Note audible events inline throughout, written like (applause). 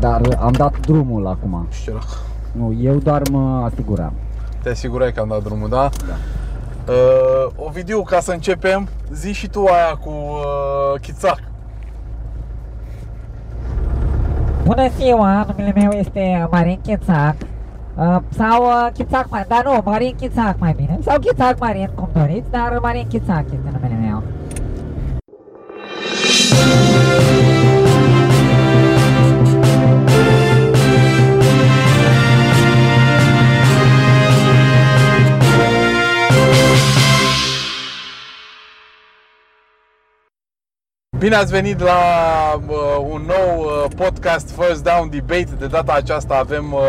Dar am dat drumul acum. Știu Nu, eu doar mă asiguram. Te asigurai că am dat drumul, da? Da. Uh, Ovidiu, ca să începem, zi și tu aia cu uh, Chițac. Bună ziua, numele meu este Marin Chițac uh, Sau uh, Chițac, mai, dar nu, Marin Chițac mai bine Sau Chițac Marin, cum doriți, dar Marin Chițac este numele meu Bine ați venit la uh, un nou uh, podcast First Down Debate. De data aceasta avem uh,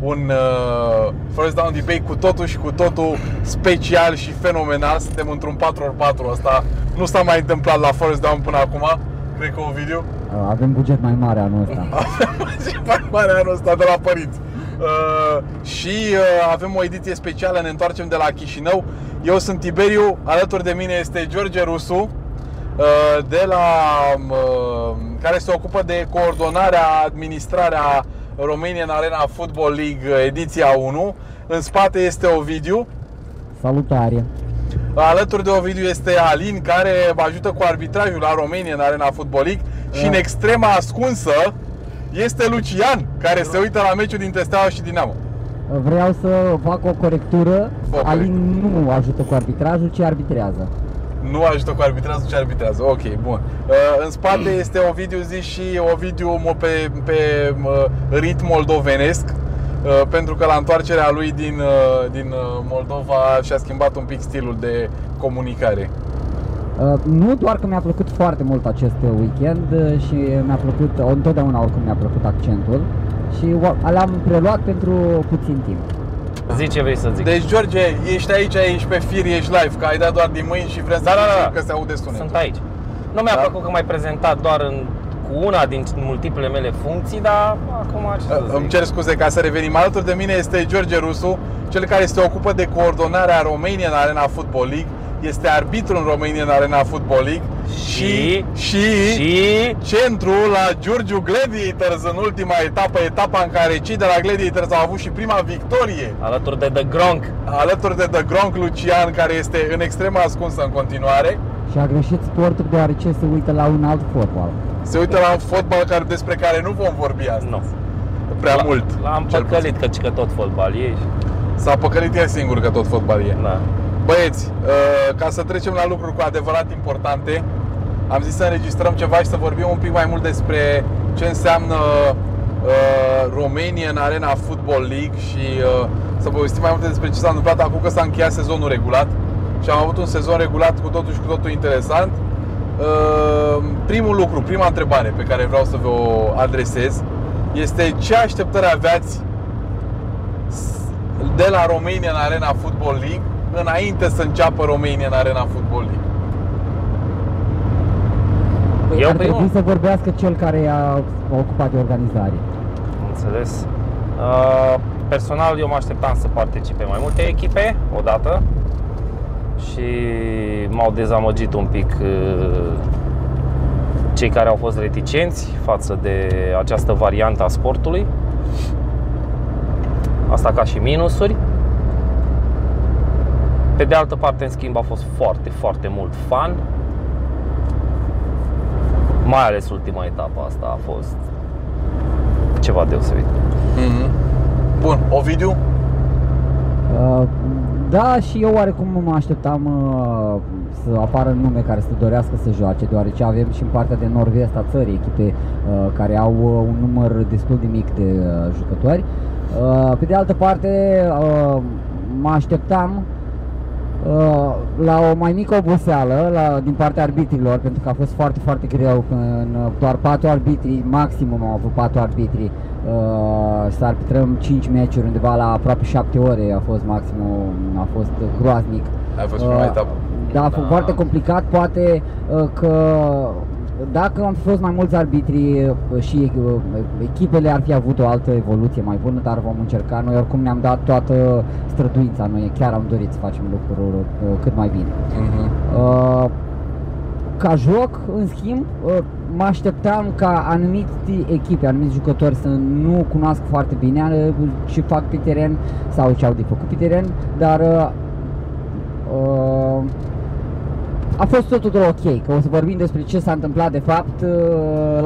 un uh, First Down Debate cu totul și cu totul special și fenomenal. Suntem într-un 4x4 ăsta. Nu s-a mai întâmplat la First Down până acum. Cred că un video. Uh, Avem buget mai mare anul ăsta. (laughs) Ce mai mare anul ăsta de la părinți. Uh, și uh, avem o ediție specială, ne întoarcem de la Chișinău. Eu sunt Tiberiu, alături de mine este George Rusu, uh, de la, uh, care se ocupă de coordonarea, administrarea Romanian Arena Football League ediția 1. În spate este Ovidiu. Salutare! Alături de Ovidiu este Alin, care ajută cu arbitrajul la România în Arena Football League și în extrema ascunsă este Lucian, care se uită la meciul dintre Steaua și Dinamo. Uh, Vreau să fac o corectură. Fă o Alin nu ajută cu arbitrajul, ci arbitrează. Nu ajută cu arbitrazul, ci arbitrează. Ok, bun. Uh, În spate este Ovidiu zi și Ovidiu mo- pe, pe uh, ritm moldovenesc, uh, pentru că la întoarcerea lui din, uh, din uh, Moldova și-a schimbat un pic stilul de comunicare. Uh, Nu doar că mi-a plăcut foarte mult acest uh, weekend uh, și mi-a plăcut, uh, întotdeauna oricum mi-a plăcut accentul și o- l-am preluat pentru puțin timp. Zi ce vrei să zic. Deci, George, ești aici, ești pe fir, ești live, că ai dat doar din mâini și vrem să Da, da, da. zicem că se aude sunetul. Sunt aici. Nu mi-a Da? plăcut că m-ai prezentat doar în, cu una din multiplele mele funcții, dar acum ce să zic. Îmi cer scuze ca să revenim. Alături de mine este George Rusu, cel care se ocupă de coordonarea România în Arena Football League. Este arbitru în România în Arena Football League Și- și, Și centru la Giurgiu Gladiators în ultima etapă, etapa în care cei de la Gladiators au avut și prima victorie. alături de The Gronk. Alături de The Gronk Lucian, care este în extremă ascunsă în continuare. Și a greșit sportul deoarece se uită la un alt fotbal. Se uită la un fotbal care, despre care nu vom vorbi astăzi. Nu. Prea La- mult. L-am cel păcălit că, că tot fotbal e. S-a păcălit el singur că tot fotbal e. Da. Băieți, uh, ca să trecem la lucruri cu adevărat importante, am zis să înregistrăm ceva și să vorbim un pic mai mult despre ce înseamnă uh, România în arena Football League și uh, să povestim mai multe despre ce s-a întâmplat acum că s-a încheiat sezonul regulat și am avut un sezon regulat cu totul și cu totul interesant. Uh, primul lucru, prima întrebare pe care vreau să vă o adresez este ce așteptări aveați de la România în Arena Football League înainte să înceapă România în Arena Football League. Păi Eu ar primul. trebui să vorbească cel care a ocupat de organizare. Am înțeles. Uh, personal, eu mă așteptam să participe mai multe echipe odată și m-au dezamăgit un pic uh, cei care au fost reticenți față de această variantă a sportului. Asta ca și minusuri. Pe de altă parte, în schimb, a fost foarte, foarte mult fan. Mai ales ultima etapă asta a fost ceva deosebit. Mm-hmm. Bun, Ovidiu? Uh, Da, și eu oarecum mă așteptam uh, să apară nume care să dorească să joace, deoarece avem și în partea de nord-vest a țării echipe uh, care au uh, un număr destul de mic de uh, jucători. Uh, Pe de altă parte, uh, mă așteptam uh, la o mai mică oboseală la, din partea arbitrilor, pentru că a fost foarte, foarte greu în uh, doar patru arbitri, maximum au avut patru arbitri, uh, să arbitrăm 5 meciuri undeva la aproape 7 ore a fost maximum, a fost groaznic. Ai fost prima Uh, etapă. Da, a fost Da. foarte complicat, poate uh, că dacă am fi fost mai mulți arbitri uh, și uh, echipele ar fi avut o altă evoluție mai bună, dar vom încerca. Noi oricum ne-am dat toată străduința, noi chiar am dorit să facem lucruri uh, cât mai bine. Mhm. Uh, ca joc, în schimb, uh, mă așteptam ca anumite echipe, anumiți jucători să nu cunoască foarte bine ce fac pe teren sau ce au de făcut pe teren, dar uh, uh, a fost totul ok, că o să vorbim despre ce s-a întâmplat de fapt uh,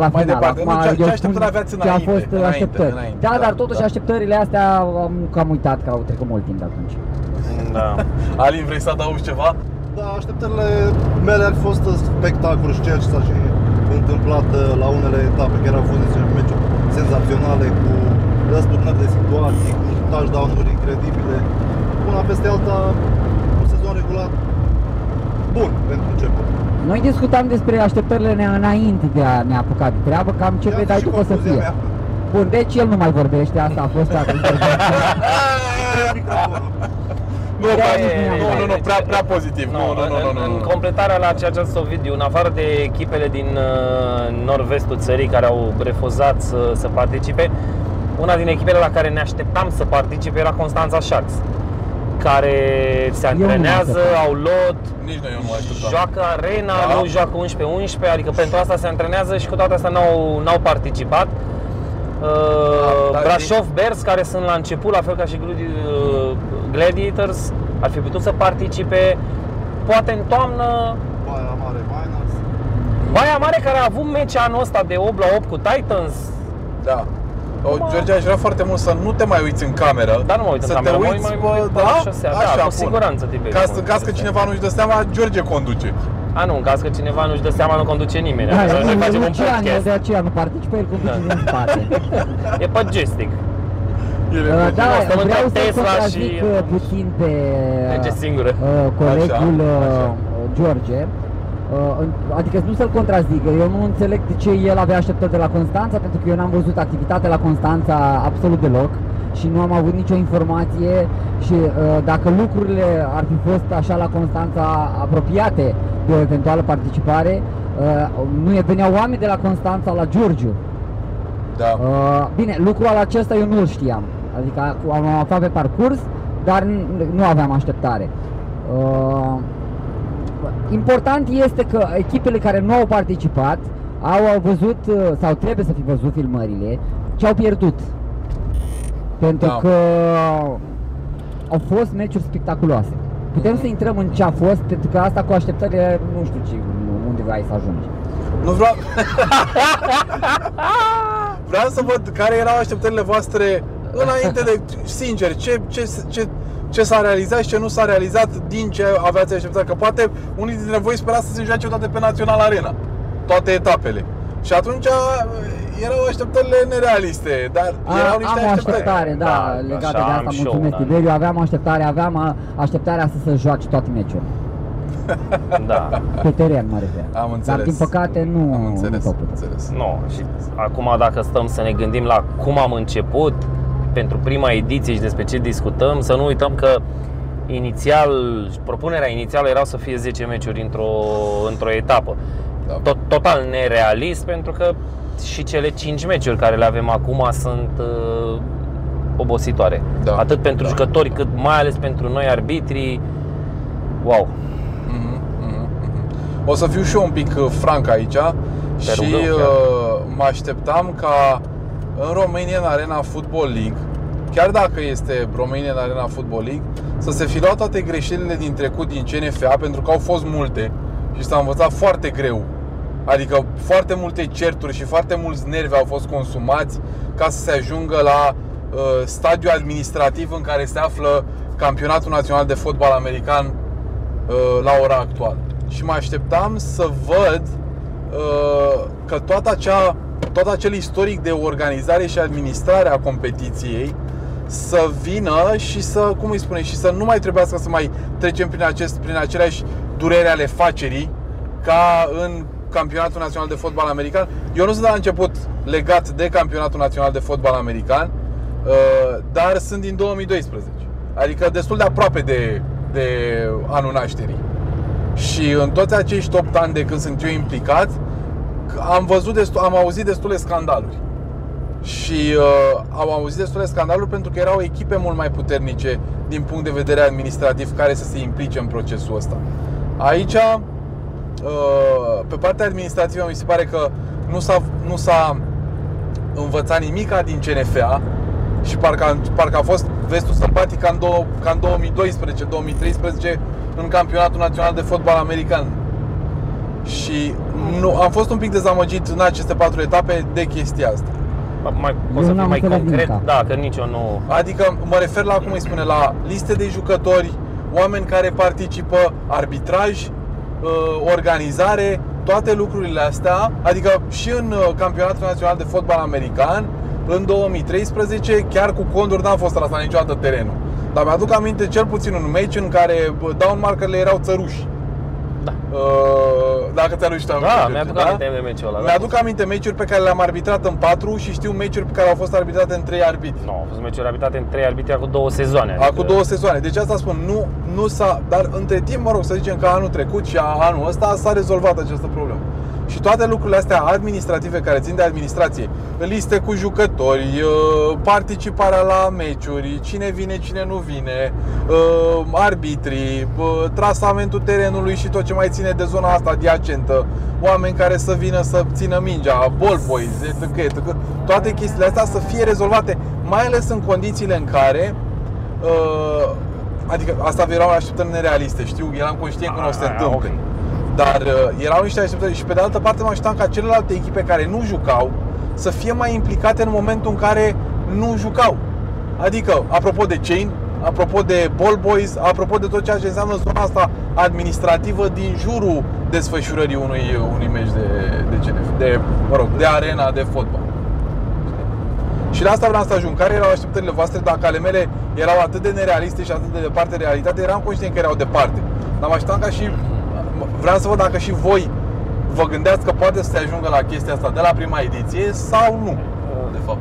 la Mai final. departe, nu, ce- ce eu așteptări spun aveați ce înainte, a fost înainte, așteptări. înainte, da, da, dar totuși da. așteptările astea am cam uitat că au trecut mult timp de atunci. Da. (laughs) Alin, vrei să adaugi ceva? Da, așteptările mele ar fi fost spectacol și ceea ce s-a și întâmplat uh, la unele etape, chiar au fost niște meciuri senzaționale cu răsturnări de situații, cu touchdown-uri incredibile. Una peste alta, un sezon regulat bun pentru început. Noi discutam despre așteptările ne înainte de a ne apuca de treabă, cam ce Ia vedeai și tu că o să concluzia fie. mea. Bun, deci el nu mai vorbește, asta a fost toată intervenția. (laughs) Microfonul. Nu, Era mai- nici nu, nu, nu, prea, prea pozitiv. Nu, nu, nu, nu, în, nu, în nu. completarea la ceea ce a zis Ovidiu, în afară de echipele din uh, nord-vestul țării care au refuzat să, să participe, una din echipele la care ne așteptam să participe era Constanța Sharks, care se nu mă antrenează, așteptam. au lot, Nici noi eu nu mă așteptam. joacă arena, Da. nu joacă 11-11, adică pentru asta se antrenează și cu toate astea n-au, n-au participat. Uh, Da, Brașov Bears, care sunt la început, la fel ca și Gladi- uh, Gladiators, ar fi putut să participe. Poate în toamnă Baia Mare Miners. Baia Mare care a avut meci anul ăsta de 8 la 8 cu Titans Da. O, George, aș vrea foarte mult să nu te mai uiți în cameră. Dar nu mă uit în să cameră, te mă uiți, uit- bă, mă uit pe da? la șosea. Da, Așa, cu bun. siguranță, Tiberiu, Ca, mă să- uit ca pe că șosea. cineva nu-și dă seama, George conduce. A, nu, în caz că cineva nu-și dă seama, nu conduce nimeni. Da, Așa, noi nu, facem un Lucian, el podcast. de aceea nu participă, el conduce Da. din spate. (laughs) E pe joystick. El e Uh, pe Da, o stăm vreau între să Tesla contrazic și- uh, puțin pe Merge singură. uh, colegul Așa, uh, așa. George. Uh, în- Adică nu să-l contrazic, eu nu înțeleg de ce el avea așteptări de la Constanța, pentru că eu n-am văzut activitatea la Constanța absolut deloc și nu am avut nicio informație și uh, dacă lucrurile ar fi fost așa la Constanța apropiate de o eventuală participare, uh, nu e veneau oameni de la Constanța la Giurgiu. Da. Uh, bine, lucrul acesta eu nu-l știam. Adică cu- am aflat pe parcurs, dar n- nu aveam așteptare. Uh, important este că echipele care nu au participat au au văzut uh, sau trebuie să fi văzut filmările ce au pierdut. Pentru Da. că au fost meciuri spectaculoase. Putem să intrăm în ce a fost, pentru că asta cu așteptările nu știu ce, unde vrei să ajungi. Nu vreau... (laughs) vreau să văd care erau așteptările voastre înainte de... Sincer, ce, ce, ce, ce s-a realizat și ce nu s-a realizat din ce aveați așteptat. Că poate unii dintre voi spera să se joace toate pe Național Arena. Toate etapele. Și atunci erau așteptările nerealiste, dar erau A, niște am o așteptări. așteptare, da, Da, legată așa de am asta, și eu mulțumesc una. Tiberiu, aveam o așteptare, aveam a, așteptarea să se joace toate meciurile. (laughs) Da. Pe teren mă refer. Am înțeles. Dar din păcate nu, Am înțeles, nu am s-au putut. înțeles. Nu, și acum dacă stăm să ne gândim la cum am început pentru prima ediție și despre ce discutăm, să nu uităm că inițial, propunerea inițială era să fie 10 meciuri într-o, într-o etapă. Da. Tot, total nerealist pentru că și cele 5 meciuri care le avem acum sunt uh, obositoare. Da. Atât pentru Da. jucători cât mai ales pentru noi arbitrii. Wow. Mhm, mhm, mhm. O să fiu și eu un pic uh, franc aici și rugăm, chiar. uh, mă așteptam ca în Romanian Arena Football League, chiar dacă este Romanian Arena Football League, să se fi luat toate greșelile din trecut din CNFA, pentru că au fost multe și s-a învățat foarte greu. Adică foarte multe certuri și foarte mulți nervi au fost consumați ca să se ajungă la uh, stadiul administrativ în care se află Campionatul Național de Fotbal American uh, la ora actuală. Și mă așteptam să văd uh, că toată acea, tot acel istoric de organizare și administrare a competiției să vină și să, cum îi spune, și să nu mai trebuiască să mai trecem prin, acest, prin aceleași durere ale facerii ca în Campionatul Național de Fotbal American. Eu nu sunt de la început legat de Campionatul Național de Fotbal American, uh, dar sunt din 2012. Adică destul de aproape de, de anul nașterii. Și în toți acești 8 ani de când sunt eu implicat, am văzut destul, am auzit destule scandaluri. Și uh, am auzit destule scandaluri pentru că erau echipe mult mai puternice din punct de vedere administrativ care să se implice în procesul ăsta. Aici, uh, pe partea administrativă, mi se pare că nu s-a, nu s-a învățat nimica din CNFA și parcă, parcă a fost vestul sălbatic ca în, dou- ca în 2012-2013 în campionatul național de fotbal american. Și nu, am fost un pic dezamăgit în aceste patru etape de chestia asta. Mai, Eu poți să fii n-am mai înțeles concret? nimica. Da, că nici eu nu... Adică mă refer la, cum îi spune, la liste de jucători, oameni care participă, arbitraj, uh, organizare, toate lucrurile astea, adică și în uh, campionatul național de fotbal american, în 2013, chiar cu conduri n-a fost asta niciodată terenul. Dar mi-aduc aminte cel puțin un meci în care bă, downmarkerele erau țăruși. Da. Uh, dacă ți-a tu Da, mi-aduc aminte de meciul ăla. da. Mi-aduc aminte meciuri pe care le-am arbitrat în 4 și știu meciuri pe care au fost arbitrate în 3 arbitri. Nu, au fost meciuri arbitrate în trei arbitri cu două sezoane. Acum două sezoane. Deci asta spun, nu, nu s-a... Dar între timp, mă rog, să zicem că anul trecut și anul ăsta s-a rezolvat această problemă. Și toate lucrurile astea administrative care țin de administrație, liste cu jucători, uh, participarea la meciuri, cine vine, cine nu vine, uh, arbitrii, uh, trasamentul terenului și tot ce mai ține de zona asta adiacentă, oameni care să vină să țină mingea, ball boys, etc., etc., toate chestiile astea să fie rezolvate, mai ales în condițiile în care Uh, adică asta erau așteptări nerealiste, știu, eram conștient că nu o să se Ah, întâmple. ok. Dar uh, erau niște așteptări și pe de altă parte mă așteptam ca celelalte echipe care nu jucau să fie mai implicate în momentul în care nu jucau. Adică, apropo de chain, apropo de ball boys, apropo de tot ceea ce înseamnă zona asta administrativă din jurul desfășurării unui, unui meci de, de CNF, de, mă rog, de arena de fotbal. Și la asta vreau să ajung. Care erau așteptările voastre dacă ale mele erau atât de nerealiste și atât de departe de realitate? Eram conștient că erau departe. Dar mă așteptam ca și... Vreau să văd dacă și voi vă gândeați că poate să se ajungă la chestia asta de la prima ediție sau nu, de fapt.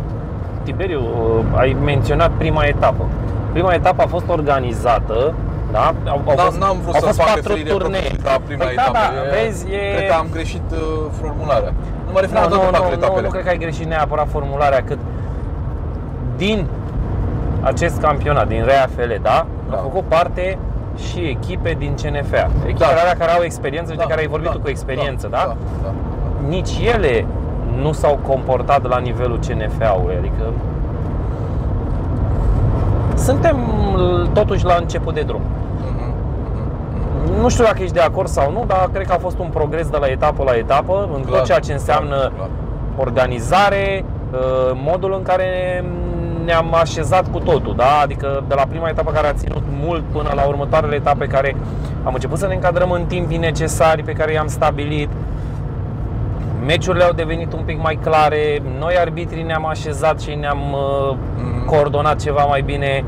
Tiberiu, uh, ai menționat prima etapă. Prima etapă a fost organizată, da? Au, au N-am, fost, n-am vrut au să fost fac patru referire turnee. propriu la prima Păi etapă. Da, da, E- vezi, e... Cred că am greșit uh, formularea. Nu mă refer la Nu, toate nu, patru nu, nu, etapele. nu cred că ai greșit neapărat formularea, cât din acest campionat, din RAFL, da? Da. Au făcut parte și echipe din CNFA. Echipele Da. alea care au experiență și de care ai vorbit tu cu experiență, da? Da, da. Nici ele nu s-au comportat la nivelul CNFA-ului, adică suntem totuși la început de drum. Mhm. Nu știu dacă ești de acord sau nu, dar cred că a fost un progres de la etapă la etapă în Clar, tot ceea ce înseamnă clar, clar. organizare, uh, modul în care ne-am așezat cu totul, da? Adică de la prima etapă care a ținut mult până la următoarele etape care am început să ne încadrăm în timpii necesari pe care i-am stabilit. Meciurile au devenit un pic mai clare, noi arbitrii ne-am așezat și ne-am uh, Mhm. coordonat ceva mai bine.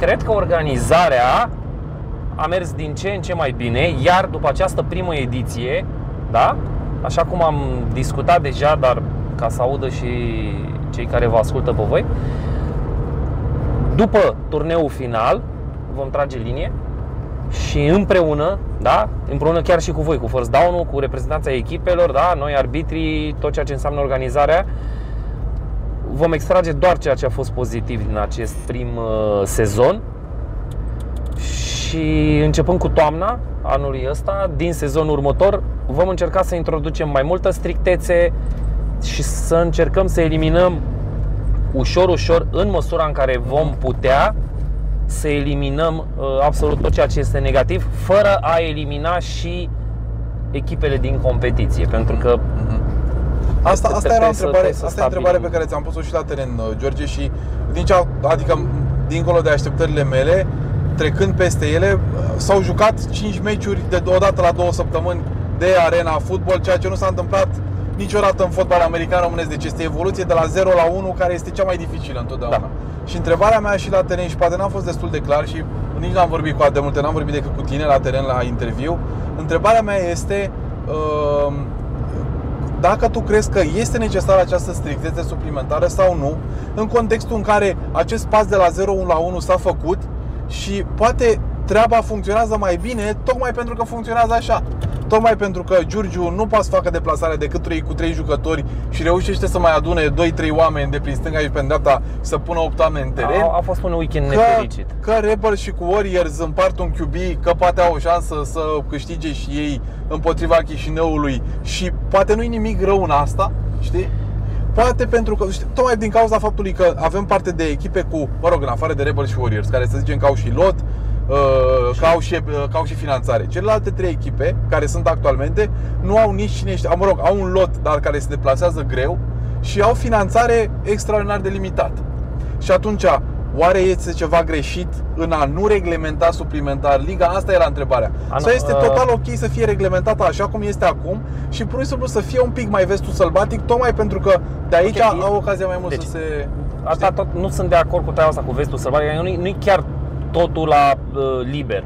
Cred că organizarea a mers din ce în ce mai bine, iar după această primă ediție, da? Așa cum am discutat deja, dar ca să audă și cei care vă ascultă pe voi, după turneul final vom trage linie și împreună, da? Împreună chiar și cu voi, cu First Down, cu reprezentanța echipelor, da? Noi arbitrii, tot ceea ce înseamnă organizarea, vom extrage doar ceea ce a fost pozitiv din acest prim uh, sezon și începând cu toamna anului ăsta, din sezonul următor, vom încerca să introducem mai multă strictețe și să încercăm să eliminăm ușor, ușor, în măsura în care vom putea, să eliminăm uh, absolut tot ceea ce este negativ, fără a elimina și echipele din competiție. Pentru că Asta, asta era o trebuie să- întrebare, trebuie să asta e o întrebare pe stabilim. care ți-am pus-o și la teren, uh, George, și din cea, adică dincolo de așteptările mele, trecând peste ele, uh, s-au jucat 5 meciuri de o dată la două săptămâni de arena fotbal, ceea ce nu s-a întâmplat niciodată în fotbal american românesc. Deci este evoluție de la 0 la 1, care este cea mai dificilă întotdeauna. Da. Și întrebarea mea și la teren, și poate n-am fost destul de clar și nici n-am vorbit cu de multe, n-am vorbit decât cu tine la teren la interviu. Întrebarea mea este uh, dacă tu crezi că este necesară această strictețe suplimentară sau nu, în contextul în care acest pas de la 0 la 1 s-a făcut și poate treaba funcționează mai bine tocmai pentru că funcționează așa. Tocmai pentru că Giurgiu nu poate să facă deplasarea decât 3 cu 3 jucători și reușește să mai adune 2-3 oameni de prin stânga și pe dreapta și să pună 8 oameni în teren. A, a fost un weekend Că, nefericit. că Rebels și cu Warriors împart un QB, că poate au o șansă să câștige și ei împotriva Chișinăului și poate nu-i nimic rău în asta, știi? Poate pentru că, știi, tocmai din cauza faptului că avem parte de echipe cu, mă rog, în afară de Rebels și Warriors, care să zicem că au și lot, uh, că au și, uh, că au și finanțare. Celelalte trei echipe, care sunt actualmente, nu au nici cine știe, mă rog, au un lot, dar care se deplasează greu și au finanțare extraordinar de limitată. Și atunci, oare este ceva greșit în a nu reglementa suplimentar liga? Asta era întrebarea. A, Sau nu, este uh, total ok să fie reglementată așa cum este acum și pur și simplu să fie un pic mai vestul sălbatic, tocmai pentru că de aici Ok, au ocazia mai mult deci, să se... Asta tot, nu sunt de acord cu treaba asta cu vestul sălbatic, nu nu-i chiar totul la uh, liber.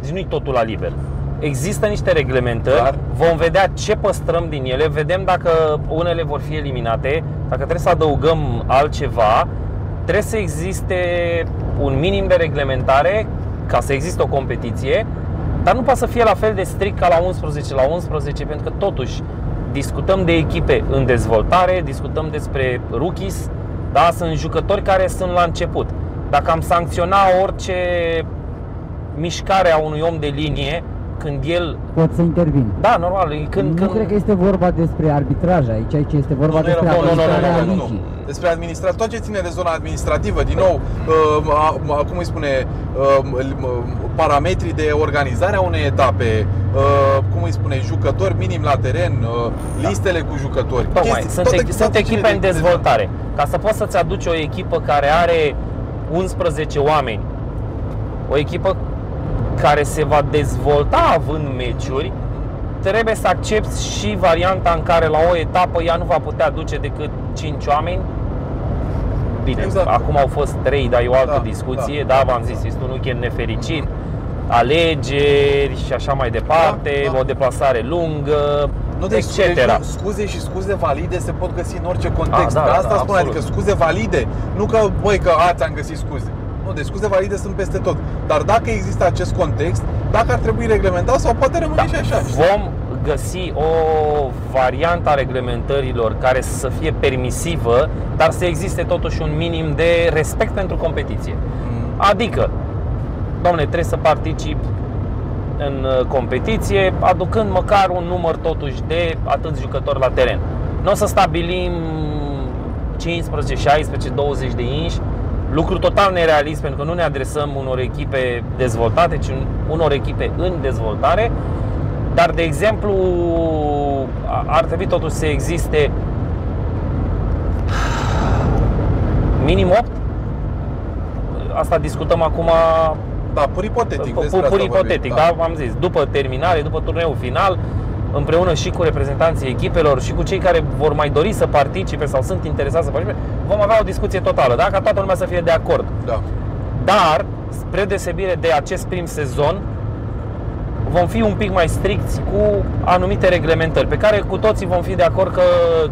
Deci nu-i totul la liber. Există niște reglementări, Clar. vom vedea ce păstrăm din ele, vedem dacă unele vor fi eliminate, dacă trebuie să adăugăm altceva, trebuie să existe un minim de reglementare ca să existe o competiție, dar nu poate să fie la fel de strict ca la 11 la 11, pentru că totuși discutăm de echipe în dezvoltare, discutăm despre rookies, da, sunt jucători care sunt la început. Dacă am sancționa orice mișcare a unui om de linie când el Pot să intervin. da, normal, când, nu când cred că este vorba despre arbitraj aici, aici este vorba Nu, nu era- despre nu, nu, nu, nu, administrarea nu, nu, ligii. nu. Despre administrație, tot ce ține de zona administrativă, din nou, uh, a- a- cum îi spune, uh, l- uh, parametrii de organizare a unei etape, uh, cum îi spune, jucători minim la teren, uh, listele cu jucători. Tocmai, Chestii- sunt, toate- e- toate sunt ține echipe de- în de- dezvoltare. Ca să poți să-ți aduci o echipă care are 11 oameni, o echipă care se va dezvolta având meciuri, trebuie să accepti și varianta în care la o etapă ea nu va putea duce decât 5 oameni. Bine, Exact. acum au fost 3, dar e o altă Da, discuție. da, Da, da, v-am zis, da. este un weekend nefericit, alegeri și așa mai departe, Da, da. o deplasare lungă, Nu, deci, etc. deci nu, scuze și scuze valide se pot găsi în orice context. Ah, da, Dar da, asta da, spun, absolut. adică scuze valide. Nu că, băi, că ați am găsit scuze. Nu, deci scuze valide sunt peste tot. Dar dacă există acest context, dacă ar trebui reglementat sau poate rămâne și așa. știi? Vom găsi o variantă a reglementărilor care să fie permisivă, dar să existe totuși un minim de respect pentru competiție. Mm. Adică, domne, trebuie să participi în uh, competiție, aducând măcar un număr totuși de atâți jucători la teren. Nu o să stabilim 15, 16, 20 de inși, lucru total nerealist pentru că nu ne adresăm unor echipe dezvoltate, ci unor echipe în dezvoltare. Dar, de exemplu, a- ar trebui totuși să existe minim 8. Asta discutăm acum Da, pur ipotetic. Pur, despre pur asta vorbim, ipotetic, da. am zis. După terminare, după turneul final, împreună și cu reprezentanții echipelor și cu cei care vor mai dori să participe sau sunt interesați să participe, vom avea o discuție totală, da? ca toată lumea să fie de acord. Da. Dar, spre deosebire de acest prim sezon, vom fi un pic mai stricți cu anumite reglementări pe care cu toții vom fi de acord că,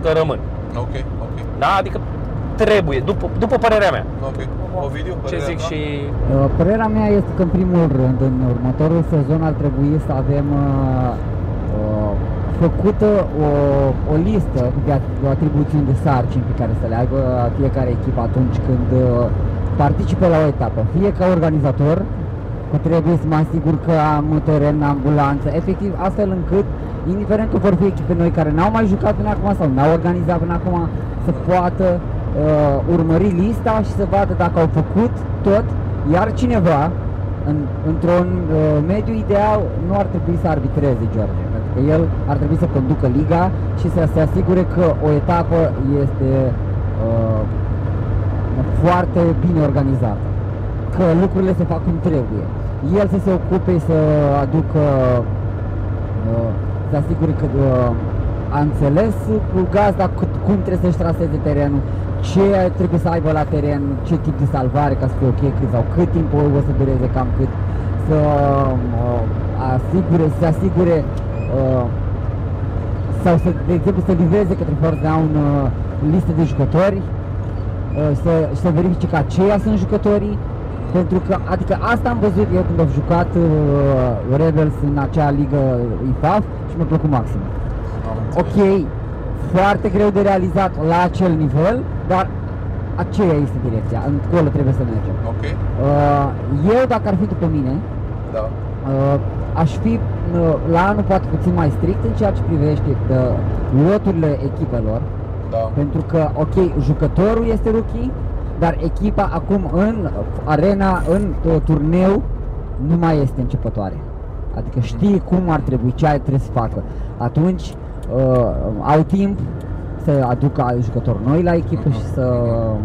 că rămân. Ok, ok, Da? Adică trebuie, după, după părerea mea. ok. Ovidiu, Ce părerea zic ta? și Uh, Părerea mea este că în primul rând, în următorul sezon ar trebui să avem uh, uh, făcută o, o listă de at- de atribuțiuni de sarcini pe care să le aibă fiecare echipă atunci când uh, participă la o etapă. Fie ca organizator, că trebuie să mă asigur că am teren, ambulanță, efectiv astfel încât, indiferent că vor fi echipe noi care n-au mai jucat până acum sau n-au organizat până acum, să poată uh, urmări lista și să vadă dacă au făcut tot, iar cineva, în, într-un uh, mediu ideal, nu ar trebui să arbitreze George, pentru că el ar trebui să conducă liga și să se asigure că o etapă este uh, foarte bine organizată că lucrurile se fac cum trebuie. El să se ocupe să aducă, uh, să asigure că uh, a înțeles cu gazda cât, cum trebuie să-și traseze terenul, ce trebuie să aibă la teren, ce tip de salvare ca să fie ok cât sau cât timp o o să dureze cam cât, să uh, asigure, să se asigure uh, sau să, de exemplu, să livreze către Force Down uh, listă de jucători, uh, să, să verifice că aceia sunt jucătorii, pentru că, adică asta am văzut eu când am jucat uh, Rebels în acea ligă IFAF mi-a plăcut maxim. Am înțeles. Ok, foarte greu de realizat la acel nivel, dar aceea este direcția, încolo trebuie să mergem. Ok, Uh, eu, dacă ar fi după mine, da. uh, aș fi uh, la anul poate puțin mai strict în ceea ce privește uh, loturile echipelor, Da. pentru că, ok, jucătorul este rookie, dar echipa acum în arena, în uh, turneu, nu mai este începătoare. Adică știe cum ar trebui, ce ar trebui să facă. Atunci uh, au timp să aducă jucători noi la echipă și să uh,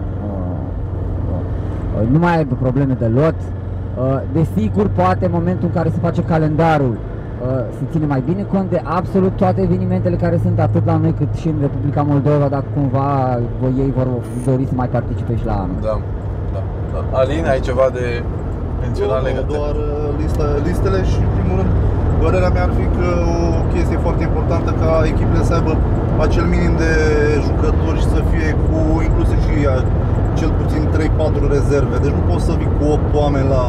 uh, nu mai aibă probleme de lot. Uh, desigur, poate în momentul în care se face calendarul uh, se ține mai bine cont de absolut toate evenimentele care sunt atât la noi cât și în Republica Moldova, dacă cumva voi ei vor dori să mai participe și la anul. Da, da, da. Alin, ai ceva de menționat Nu, legat de... doar uh, lista, listele și în primul rând părerea mea ar fi că o chestie foarte importantă ca echipele să aibă acel minim de jucători și să fie cu inclusiv și uh, cel puțin 3-4 rezerve. Deci nu poți să vii cu 8 oameni la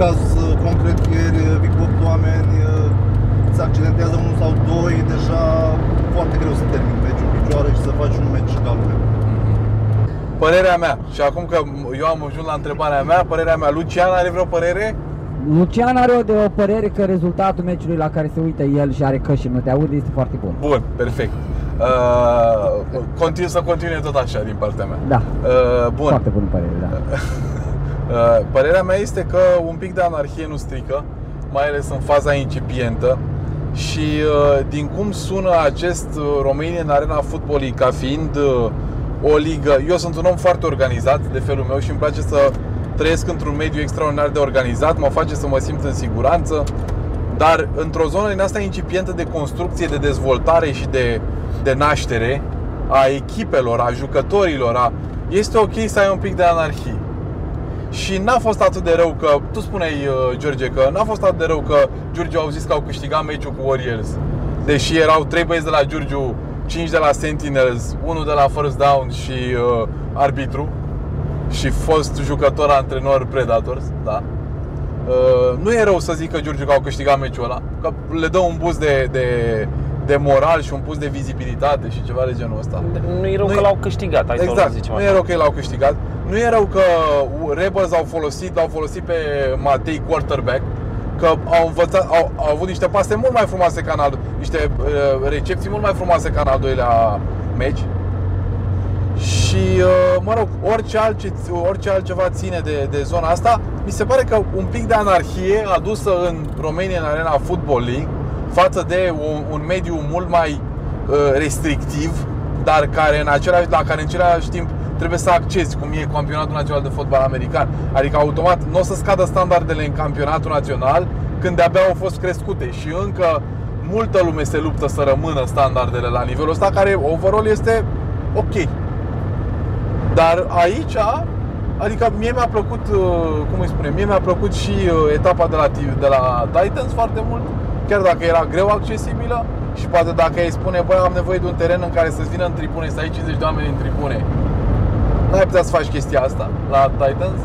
caz uh, concret ieri uh, vii cu 8 oameni uh, se accidentează unul sau doi, deja foarte greu să termini meciul în picioare și să faci un meci ca lumea. Părerea mea, și acum că eu am ajuns la întrebarea mea, părerea mea, Lucian are vreo părere? Lucian are o, de o părere că rezultatul meciului la care se uită el și are căști și nu te aude este foarte bun. Bun, perfect. Uh, continu să continue tot așa din partea mea. Da, Uh, bun. foarte bună părere, da. (laughs) Uh, Părerea mea este că un pic de anarhie nu strică, mai ales în faza incipientă și uh, din cum sună acest uh, Romanian Arena Football ca fiind uh, o ligă, eu sunt un om foarte organizat de felul meu și îmi place să trăiesc într-un mediu extraordinar de organizat, mă face să mă simt în siguranță, dar într-o zonă din asta incipientă de construcție, de dezvoltare și de, de naștere a echipelor, a jucătorilor, a, este ok să ai un pic de anarhie. Și n-a fost atât de rău că, tu spuneai, uh, George, că n-a fost atât de rău că Giurgiu au zis că au câștigat meciul cu Warriors. Deși erau 3 băieți de la Giurgiu, 5 de la Sentinels, 1 de la First Down și uh, arbitru și fost jucător antrenor Predators, da. Uh, nu e rău să zic că Giurgiu că au câștigat meciul ăla, că le dă un boost de, de, de moral și un boost de vizibilitate și ceva de genul ăsta. Nu e rău Nu că e- l-au câștigat, hai să exact, o zicem nu așa. e rău că ei l-au câștigat. Nu e rău că Rebels au folosit, l-au folosit pe Matei quarterback, că au învățat, au, au avut niște pase mult mai frumoase ca în al, niște uh, recepții mult mai frumoase ca în al doilea meci. Și, uh, mă rog, orice, altce, orice altceva ține de, de zona asta, mi se pare că un pic de anarhie adusă în România în arena Football League față de un, un mediu mult mai uh, restrictiv, dar care în același, la care în același timp trebuie să accesi, cum e campionatul național de fotbal american. Adică automat nu o să scadă standardele în campionatul național când de-abia au fost crescute și încă multă lume se luptă să rămână standardele la nivelul ăsta care overall este ok. Dar aici, adică mie mi-a plăcut, uh, cum îi spune, mie mi-a plăcut și uh, etapa de la, T- de la Titans foarte mult, chiar dacă era greu accesibilă și poate dacă ei spune, băi, am nevoie de un teren în care să-ți vină în tribune, să ai 50 de oameni în tribune, n-ai putea să faci chestia asta la Titans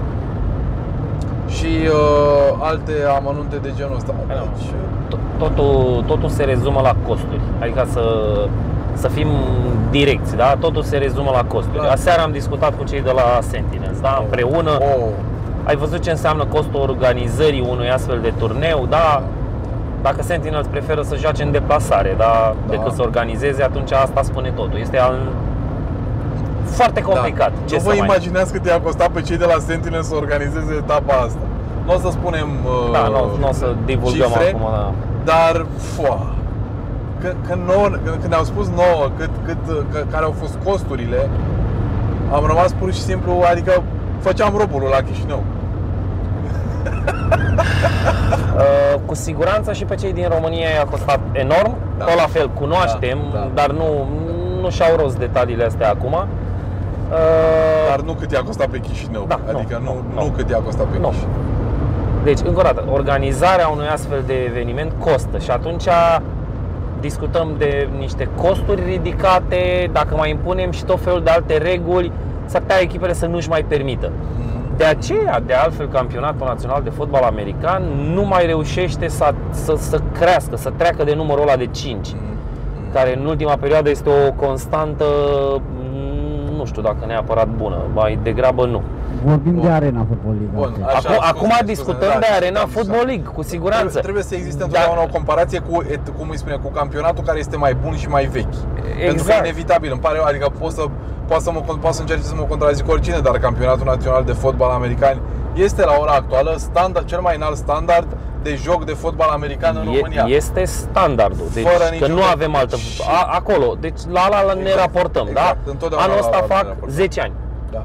și uh, alte amănunte de genul ăsta. Deci, uh, To- Totul, totul se rezumă la costuri. Adică să, să fim direcți, da? Totul se rezumă la costuri. Da. Aseară am discutat cu cei de la Sentinels, da? Împreună. oh, Ai văzut ce înseamnă costul organizării unui astfel de turneu, da? Dacă Sentinels preferă să joace în deplasare, da? Da. Decât să organizeze, atunci asta spune totul. Este al... foarte complicat. Da. Ce nu să vă mai... imaginați cât i-a costat pe cei de la Sentinel să organizeze etapa asta. Nu o să spunem uh, Da, nu, nu o să divulgăm cifre, acum, da. Dar, foa, când, când, nouă, când, când ne-au spus nouă cât, cât, că, care au fost costurile, am rămas pur și simplu, adică făceam robul la Chișinău. (laughs) Uh, cu siguranță și pe cei din România i-a costat enorm. Da. Tot la fel, cunoaștem, Da, da. dar nu, nu și-au rost detaliile astea acum. Uh, Dar nu cât i-a costat pe Chișinău. Da, adică nu, nu, nu, nu, nu. cât i-a costat pe Nu. Chișinău. Deci, încă o dată, organizarea unui astfel de eveniment costă și atunci discutăm de niște costuri ridicate, dacă mai impunem și tot felul de alte reguli, s-ar putea echipele să nu-și mai permită. Mhm. De aceea, de altfel, campionatul național de fotbal american nu mai reușește să, să, să crească, să treacă de numărul ăla de 5 care în ultima perioadă este o constantă, mm, nu știu dacă neapărat bună, mai degrabă nu. Vorbim Bun. de Arena Football League. Bun, astăzi. Așa, Acum, scuze, acum scuze, discutăm da, de Arena discutăm, Football da. League, cu siguranță. Trebuie, trebuie să existe întotdeauna Da. o comparație cu, et- cum îi spune, cu campionatul care este mai bun și mai vechi. Pentru că e Exact. inevitabil, îmi pare, adică pot să, pot să, mă, pot să încerce să mă contrazic oricine, dar campionatul național de fotbal american este la ora actuală standard, cel mai înalt standard de joc de fotbal american în E- România. Este standardul. Deci Fără că niciun nu fel. avem altă. Și- A, acolo. Deci la ala ne Exact, raportăm, exact. da? Întotdeauna Anul la ăsta ala ne fac raportăm. 10 ani. Da.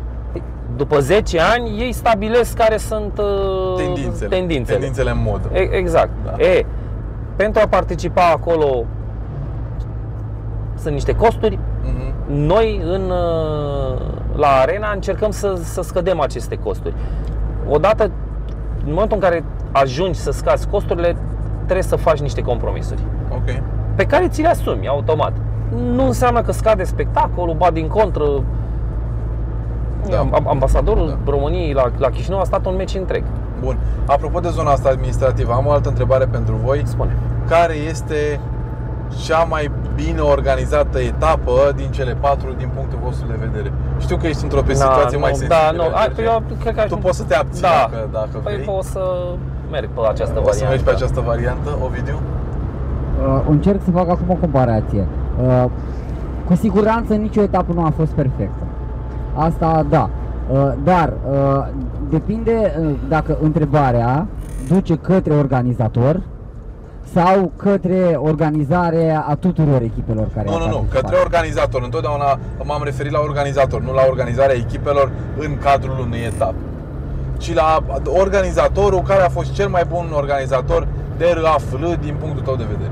După 10 ani, ei stabilesc care sunt uh, Tendințele. tendințele. Tendințele în mod. E- Exact. Da. E, pentru a participa acolo sunt niște costuri. Mhm. Noi în, uh, la arena încercăm să, să scădem aceste costuri. Odată, în momentul în care ajungi să scazi costurile, trebuie să faci niște compromisuri Ok. pe care ți le asumi automat. Nu înseamnă că scade spectacolul, ba din contră. Da. Am- Ambasadorul Da. României la, la Chișinău a stat un meci întreg. Bun. Apropo de zona asta administrativă, am o altă întrebare pentru voi. Spune. Care este cea mai bine organizată etapă din cele patru din punctul vostru de vedere? Știu că ești într-o pe Da, situație nu, mai Da, sensibilă. nu. Ai, George. eu cred că aș- Tu poți să te abții da. dacă, dacă Păi vrei. pot să merg pe această o să variantă. mergi pe această variantă, Ovidiu? Uh, încerc să fac acum o comparație. Uh, cu siguranță nicio etapă nu a fost perfectă. Asta da. Uh, dar uh, depinde uh, dacă întrebarea duce către organizator sau către organizare a tuturor echipelor care Nu, au nu, nu, participat. către organizator. Întotdeauna m-am referit la organizator, nu la organizarea echipelor în cadrul unei etape. Ci la organizatorul care a fost cel mai bun organizator de RAFL din punctul tău de vedere.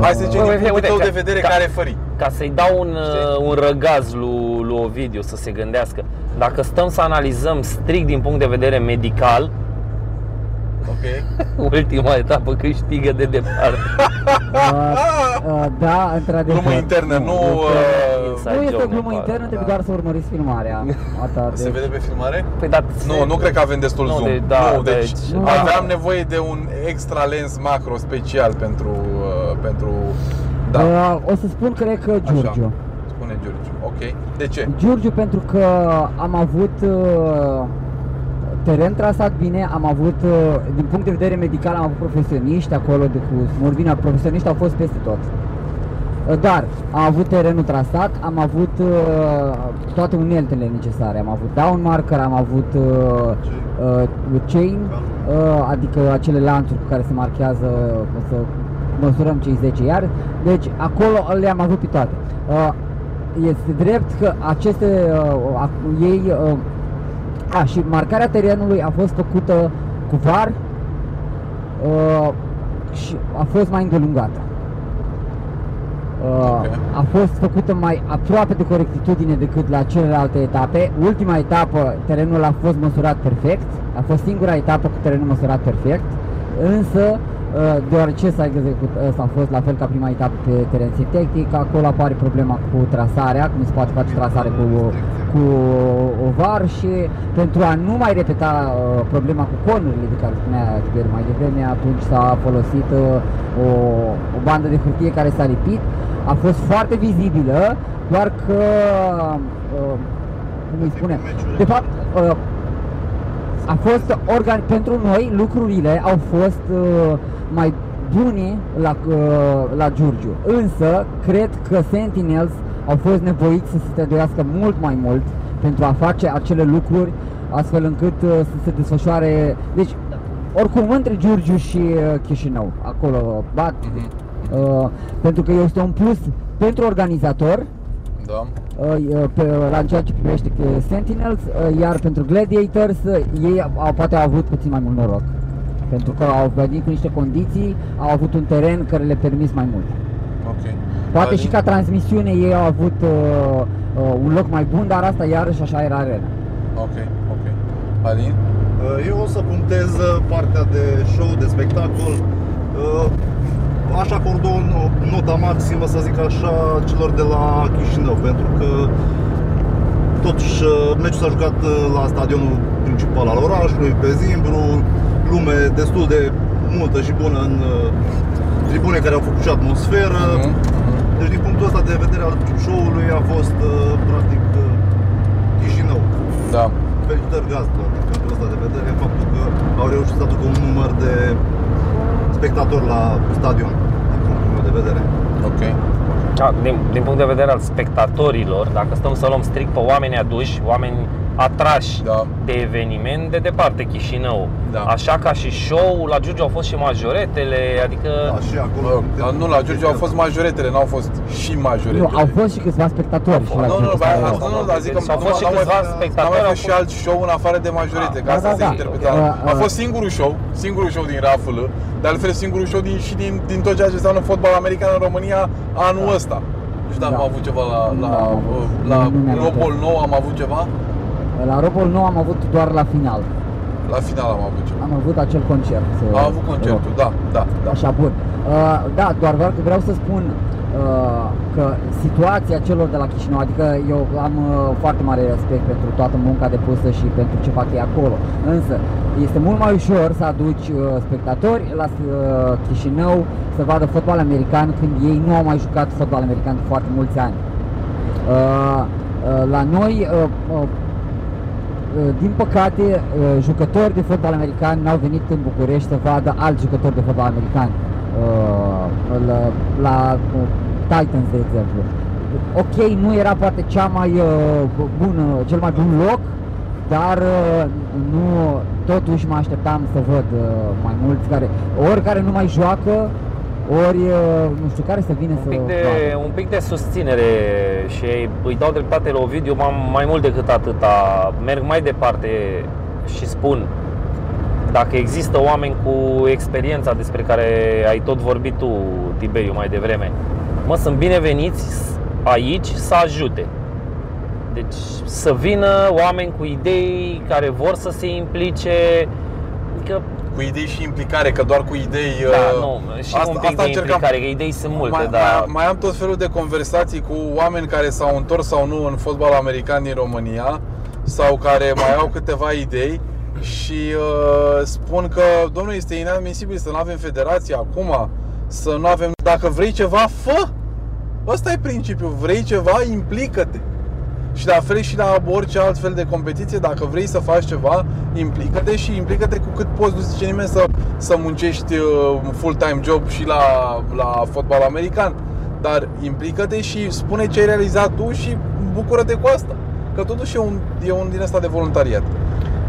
Hai să zicem Uite, din punctul uite, tău ca- de vedere ca- care fări. Ca să-i dau un, Știi? uh, un răgaz lui, lui Ovidiu să se gândească, dacă stăm să analizăm strict din punct de vedere medical, Ok? (laughs) ultima etapă câștigă de departe. Uh, (laughs) uh, da, într-adevăr. Glumă internă, nu... este- uh, Inside Nu este o joke, glumă nu internă, da. trebuie doar să urmăriți filmarea. (laughs) Atât, Se deci- vede pe filmare? Păi, dar Nu, nu cred că avem destul Nu, zoom. de- da, nu, deci, deci- Nu. aveam nevoie de un extra lens macro special pentru uh, pentru da. Uh, o să spun, cred că Giurgiu. Spune Giurgiu. Ok. De ce? Giurgiu pentru că am avut uh, teren trasat bine, am avut, uh, din punct de vedere medical, am avut profesioniști acolo de cu Smorbina, profesioniști au fost peste tot. Uh, Dar am avut terenul trasat, am avut uh, toate uneltele necesare. Am avut down marker, am avut uh, uh, chain, uh, adică acele lanțuri cu care se marchează uh, să măsurăm cei 10 iar. Deci acolo le-am avut pe toate. Uh, este drept că aceste uh, ac- ei uh, a, și marcarea terenului a fost făcută cu var uh, și a fost mai îndelungată. Uh, Ok. A fost făcută mai aproape de corectitudine decât la celelalte etape. Ultima etapă, terenul a fost măsurat perfect. A fost singura etapă cu terenul măsurat perfect. Însă, uh, deoarece s-a execut, ăsta a fost la fel ca prima etapă pe teren sintetic, acolo apare problema cu trasarea, cum se poate face trasare cu, cu o var și pentru a nu mai repeta uh, problema cu conurile de care spunea Tiber mai devreme, atunci s-a folosit uh, o, o bandă de hârtie care s-a lipit, a fost foarte vizibilă, doar că, uh, cum îi spune, de fapt, uh, a fost organ pentru noi lucrurile au fost uh, mai bune la, uh, la Giurgiu. Însă, cred că Sentinels au fost nevoiți să se străduiască mult mai mult pentru a face acele lucruri astfel încât uh, să se desfășoare. Deci, oricum, între Giurgiu și uh, Chișinău, acolo bat, uh, pentru că este un plus pentru organizator, Da. Uh, pe, la ceea ce privește că Sentinels, uh, iar pentru Gladiators, uh, ei au, poate au avut puțin mai mult noroc. Pentru că au venit cu niște condiții, au avut un teren care le permis mai mult. Ok. Poate Alin? și ca transmisiune ei au avut uh, uh, un loc mai bun, dar asta iarăși așa era arena. Ok, ok. Alin? Uh, Eu o să punctez uh, partea de show, de spectacol. Uh, Aș acorda o no- nota maximă, să zic așa, celor de la Chișinău, pentru că totuși uh, meciul s-a jucat uh, la stadionul principal al orașului, pe Zimbru, lume destul de multă și bună în uh, tribune care au făcut și atmosferă. Mhm, mhm. Deci din punctul ăsta de vedere al show-ului a fost uh, practic uh, Chișinău. Da. Felicitări gazdă din punctul ăsta de vedere, faptul că au reușit să aducă un număr de spectatori la stadion, din punctul meu de vedere. Ok. Da, din, din punct de vedere al spectatorilor, dacă stăm să luăm strict pe oameni aduși, oameni atrași Da. de eveniment, de departe Chișinău. Da. Așa ca și show, la Giurgiu au fost și majoretele, adică Da, și acolo. Mă rog, dar nu, la Giurgiu au fost majoretele, n-au fost și majoretele. Nu, au fost și câțiva spectatori și la Nu, nu, Giurgiu ba, Stadion. asta nu, dar zic că Și au fost și n-au mai câțiva fost- spectatori, N-au mai au fost și fost- alt show în afară de majorete, Ah, ca asta da, se da. interpreta. Uh, A uh. fost singurul show, singurul show din RAFL, de altfel singurul show din, și din, din tot ceea ce înseamnă fotbal american în România anul ăsta. Nu știu dacă Da. am avut ceva la, la, Nu am avut. la Nu mi-am Robol amintesc. nou, am avut ceva? La Robol nu am avut doar la final. La final am avut ceva. Am avut acel concert. uh, Am avut concertul, da, da, da. Așa, bun. Uh, da, doar vreau, vreau să spun uh, că situația celor de la Chișinău, adică eu am uh, foarte mare respect pentru toată munca depusă și pentru ce fac ei acolo. Însă, este mult mai ușor să aduci uh, spectatori la uh, Chișinău să vadă fotbal american când ei nu au mai jucat fotbal american de foarte mulți ani. Uh, uh, la noi, uh, uh, Uh, din păcate, uh, jucători de fotbal american n-au venit în București să vadă alți jucători de fotbal american uh, la, la uh, Titans, de exemplu. Ok, nu era poate cea mai uh, bună, cel mai bun loc, dar uh, nu, totuși mă așteptam să văd uh, mai mulți care, ori care nu mai joacă, ori, uh, nu știu, care să vină un să pic, de, vadă. un pic de susținere și îi dau dreptate la Ovidiu, m-am mai mult decât atâta. Merg mai departe și spun dacă există oameni cu experiența despre care ai tot vorbit tu, Tiberiu, mai devreme, mă, sunt bineveniți aici să ajute. Deci să vină oameni cu idei care vor să se implice, adică Cu idei și implicare, că doar cu idei... da, uh, nu, și un pic de încercam. implicare, că idei sunt multe, mai, dar mai, mai am tot felul de conversații cu oameni care s-au întors sau nu în fotbal american din România sau care mai au câteva idei și uh, spun că, domnule, este inadmisibil să nu avem federație acum, să nu avem... Dacă vrei ceva, fă! Ăsta e principiul. Vrei ceva, implică-te. Și la fel și la orice alt fel de competiție, dacă vrei să faci ceva, implică-te și implică-te cu cât poți. Nu zice nimeni să, să muncești uh, un full-time job și la, la fotbal american. Dar implică-te și spune ce ai realizat tu și bucură-te cu asta. Că totuși e un, e un din ăsta de voluntariat.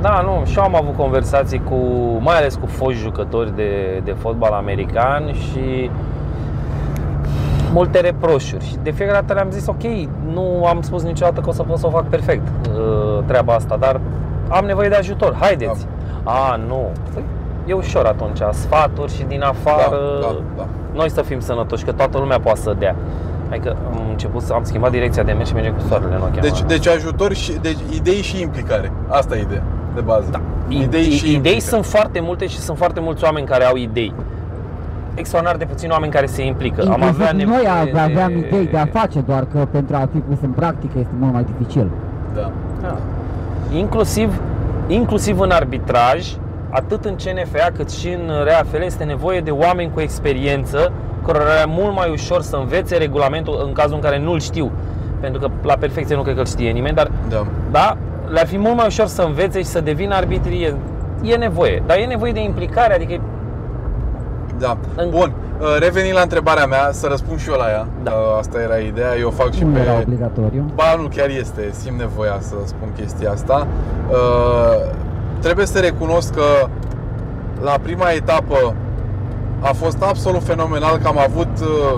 Da, nu, și eu am avut conversații cu, mai ales cu foști jucători de, de fotbal american și multe reproșuri. Și de fiecare dată le-am zis, ok, nu am spus niciodată că o să pot să o fac perfect uh, treaba asta, dar am nevoie de ajutor, haideți. A, nu. Păi, e ușor atunci, sfaturi și din afară, Da, da, da. noi să fim sănătoși, că toată lumea poate să dea. Adică am început să am schimbat direcția de mers și mergem cu soarele în ochii. Deci, acum. deci ajutor și deci idei și implicare. Asta e ideea de bază. Da. Idei și idei implicare. sunt foarte multe și sunt foarte mulți oameni care au idei. Extraordinar de puțini oameni care se implică. Am Inclusiv avea nevoie noi ave- aveam de... idei de a face, doar că pentru a fi pus în practică este mult mai dificil. Da. Da. Inclusiv, inclusiv în arbitraj, atât în CNFA cât și în RAFL este nevoie de oameni cu experiență cărora e mult mai ușor să învețe regulamentul în cazul în care nu-l știu. Pentru că la perfecție nu cred că îl știe nimeni, dar Da. da, le-ar fi mult mai ușor să învețe și să devină arbitri. E, e nevoie, dar e nevoie de implicare, adică Da. În- Bun. Uh, Revenind la întrebarea mea, să răspund și eu la ea. Da. Uh, Asta era ideea. Eu fac și nu pe era obligatoriu. Ba nu, chiar este, simt nevoia să spun chestia asta. Uh, trebuie să recunosc că la prima etapă a fost absolut fenomenal că am avut, uh,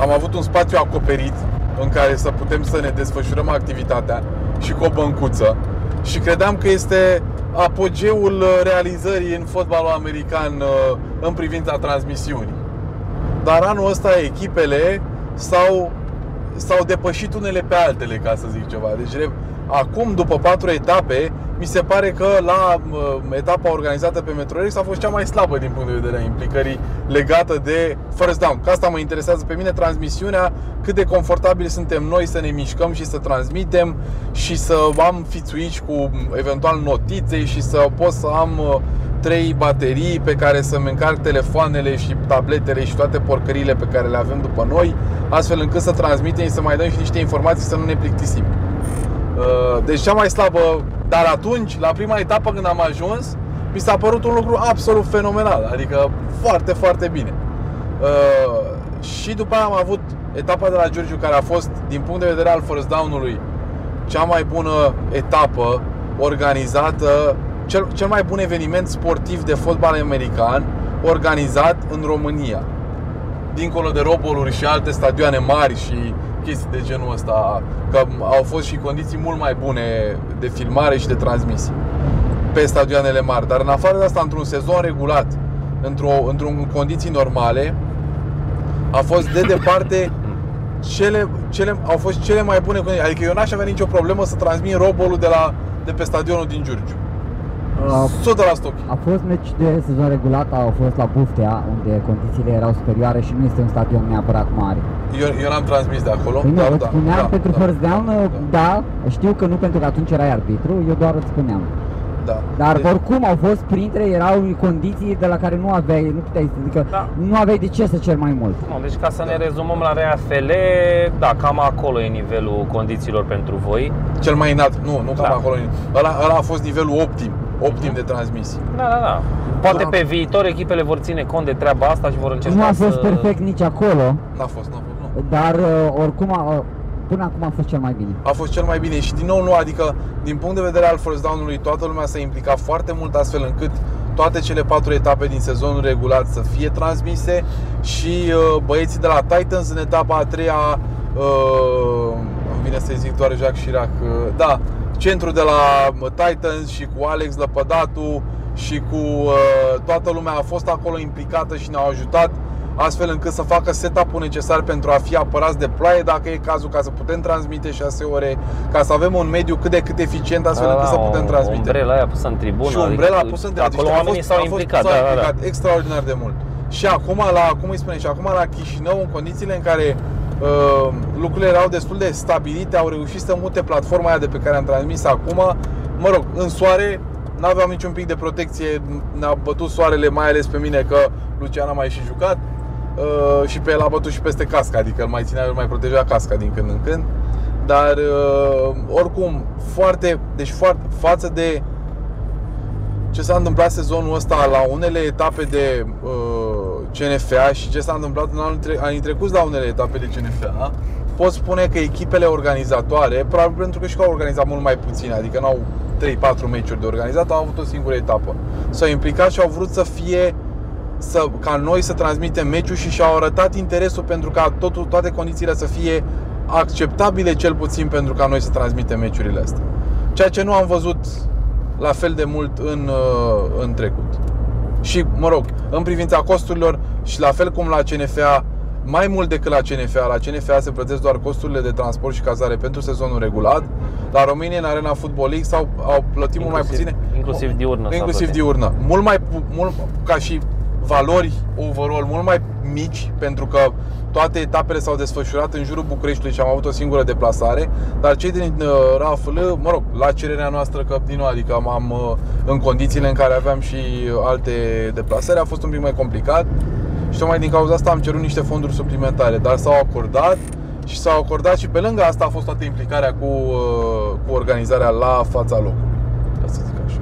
am avut un spațiu acoperit în care să putem să ne desfășurăm activitatea și cu o băncuță. Și credeam că este apogeul uh, realizării în fotbalul american uh, în privința transmisiunii. Dar anul ăsta echipele s-au, s-au depășit unele pe altele, ca să zic ceva. Deci, re- acum, după patru etape, mi se pare că la uh, etapa organizată pe Metrorex a fost cea mai slabă din punct de vedere a implicării legată de first down. Că asta mă interesează pe mine, transmisiunea, cât de confortabil suntem noi să ne mișcăm și să transmitem și să am fițuici cu eventual notițe și să pot să am uh, trei baterii pe care să-mi încarc telefoanele și tabletele și toate porcările pe care le avem după noi, astfel încât să transmitem și să mai dăm și niște informații să nu ne plictisim. Uh, Deci cea mai slabă, dar atunci, la prima etapă când am ajuns, mi s-a părut un lucru absolut fenomenal, adică foarte, foarte bine. Uh, Și după aia am avut etapa de la Giurgiu care a fost, din punct de vedere al first down-ului, cea mai bună etapă organizată, cel, cel mai bun eveniment sportiv de fotbal american organizat în România. Dincolo de roboluri și alte stadioane mari și chestii de genul ăsta, că au fost și condiții mult mai bune de filmare și de transmisie pe stadioanele mari. Dar în afară de asta, într-un sezon regulat, într-o, într-un condiții normale, a fost de departe cele, cele, au fost cele mai bune condiții. Adică eu n-aș avea nicio problemă să transmit robolul de, la, de pe stadionul din Giurgiu. Uh, 100% ok. A fost meci de sezon regulat, au fost la Buftea, unde condițiile erau superioare și nu este un stadion neapărat mare. Eu, eu n-am transmis de acolo. Păi nu, dar îți spuneam pentru first down, da, știu că nu pentru că atunci erai arbitru, eu doar îți spuneam. da. Dar Deci- oricum au fost printre, erau condiții de la care nu aveai, nu puteai, adică Da. nu aveai de ce să ceri mai mult. Nu, deci ca să ne rezumăm la RAFL, da, cam acolo e nivelul condițiilor pentru voi. Cel mai înalt, nu, nu cam Da. acolo. Ăla, ăla a fost nivelul optim, optim de transmisie. Da, da, da. Poate Da. pe viitor echipele vor ține cont de treaba asta și vor încerca Nu a fost să... perfect nici acolo, N-a fost, n-a fost, nu. dar uh, oricum a, până acum a fost cel mai bine. a fost cel mai bine și din nou nu, adică din punct de vedere al first down-ului toată lumea s-a implicat foarte mult astfel încât toate cele patru etape din sezonul regulat să fie transmise și uh, băieții de la Titans în etapa a treia uh, îmi vine să zic doar Jacques Chirac uh, da, centru de la uh, Titans și cu Alex Lăpădatu și cu uh, toată lumea a fost acolo implicată și ne-au ajutat astfel încât să facă setup-ul necesar pentru a fi apărați de ploaie dacă e cazul, ca să putem transmite 6 ore, ca să avem un mediu cât de cât eficient astfel Da, încât da, să putem o- transmite. Umbrela aia pusă în tribună. Și umbrela adică pusă în Acolo deci a oamenii fost- s-au a fost- implicat, s-au da, da, da. implicat extraordinar de mult. Și acum la, cum îi spune, și acum la Chișinău, în condițiile în care uh, lucrurile erau destul de stabilite, au reușit să mute platforma aia de pe care am transmis acum. Mă rog, în soare, n-aveam niciun pic de protecție, ne-a bătut soarele, mai ales pe mine, că Lucian a mai și jucat. Uh, și pe el a bătut și peste casca, adică îl mai ținea, îl mai proteja casca din când în când. Dar uh, oricum, foarte, deci foarte, față de ce s-a întâmplat sezonul ăsta la unele etape de uh, CNFA și ce s-a întâmplat în anul tre- anii trecuți la unele etape de CNFA, pot spune că echipele organizatoare, probabil pentru că și că au organizat mult mai puține, adică n-au 3-4 meciuri de organizat, au avut o singură etapă. S-au implicat și au vrut să fie să, ca noi să transmitem meciul și și-au arătat interesul pentru ca totul, toate condițiile să fie acceptabile cel puțin pentru ca noi să transmitem meciurile astea. Ceea ce nu am văzut la fel de mult în, uh, în trecut. Și, mă rog, în privința costurilor și la fel cum la CNFA, mai mult decât la CNFA, la CNFA se plătesc doar costurile de transport și cazare pentru sezonul regulat. La România, în Arena Football League, s-au au plătit mult mai Inclusiv- puține. inclusiv diurnă s-a Inclusiv plătit. diurnă. Mult mai, pu- mult, ca și valori overall mult mai mici pentru că toate etapele s-au desfășurat în jurul Bucureștiului și am avut o singură deplasare, dar cei din uh, RAFL, mă rog, la cererea noastră că din nou, adică am, am uh, în condițiile în care aveam și alte deplasări, a fost un pic mai complicat și tocmai din cauza asta am cerut niște fonduri suplimentare, dar s-au acordat și s-au acordat și pe lângă asta a fost toată implicarea cu, uh, cu organizarea la fața locului, ca să zic așa.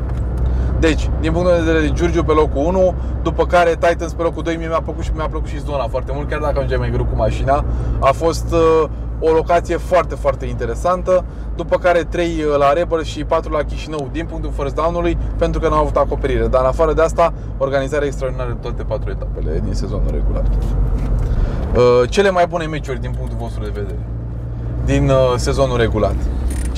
Deci, din punct de vedere de Giurgiu pe locul 1, după care Titans pe locul 2, mie mi-a plăcut și mi-a plăcut și zona foarte mult, chiar dacă mergeam mai greu cu mașina. A fost uh, o locație foarte, foarte interesantă. După care 3 la Rebel și 4 la Chișinău din punctul first down-ului, pentru că n-au avut acoperire. Dar în afară de asta, organizarea extraordinară de toate patru etapele din sezonul regulat. Uh, cele mai bune meciuri din punctul vostru de vedere din uh, sezonul regulat.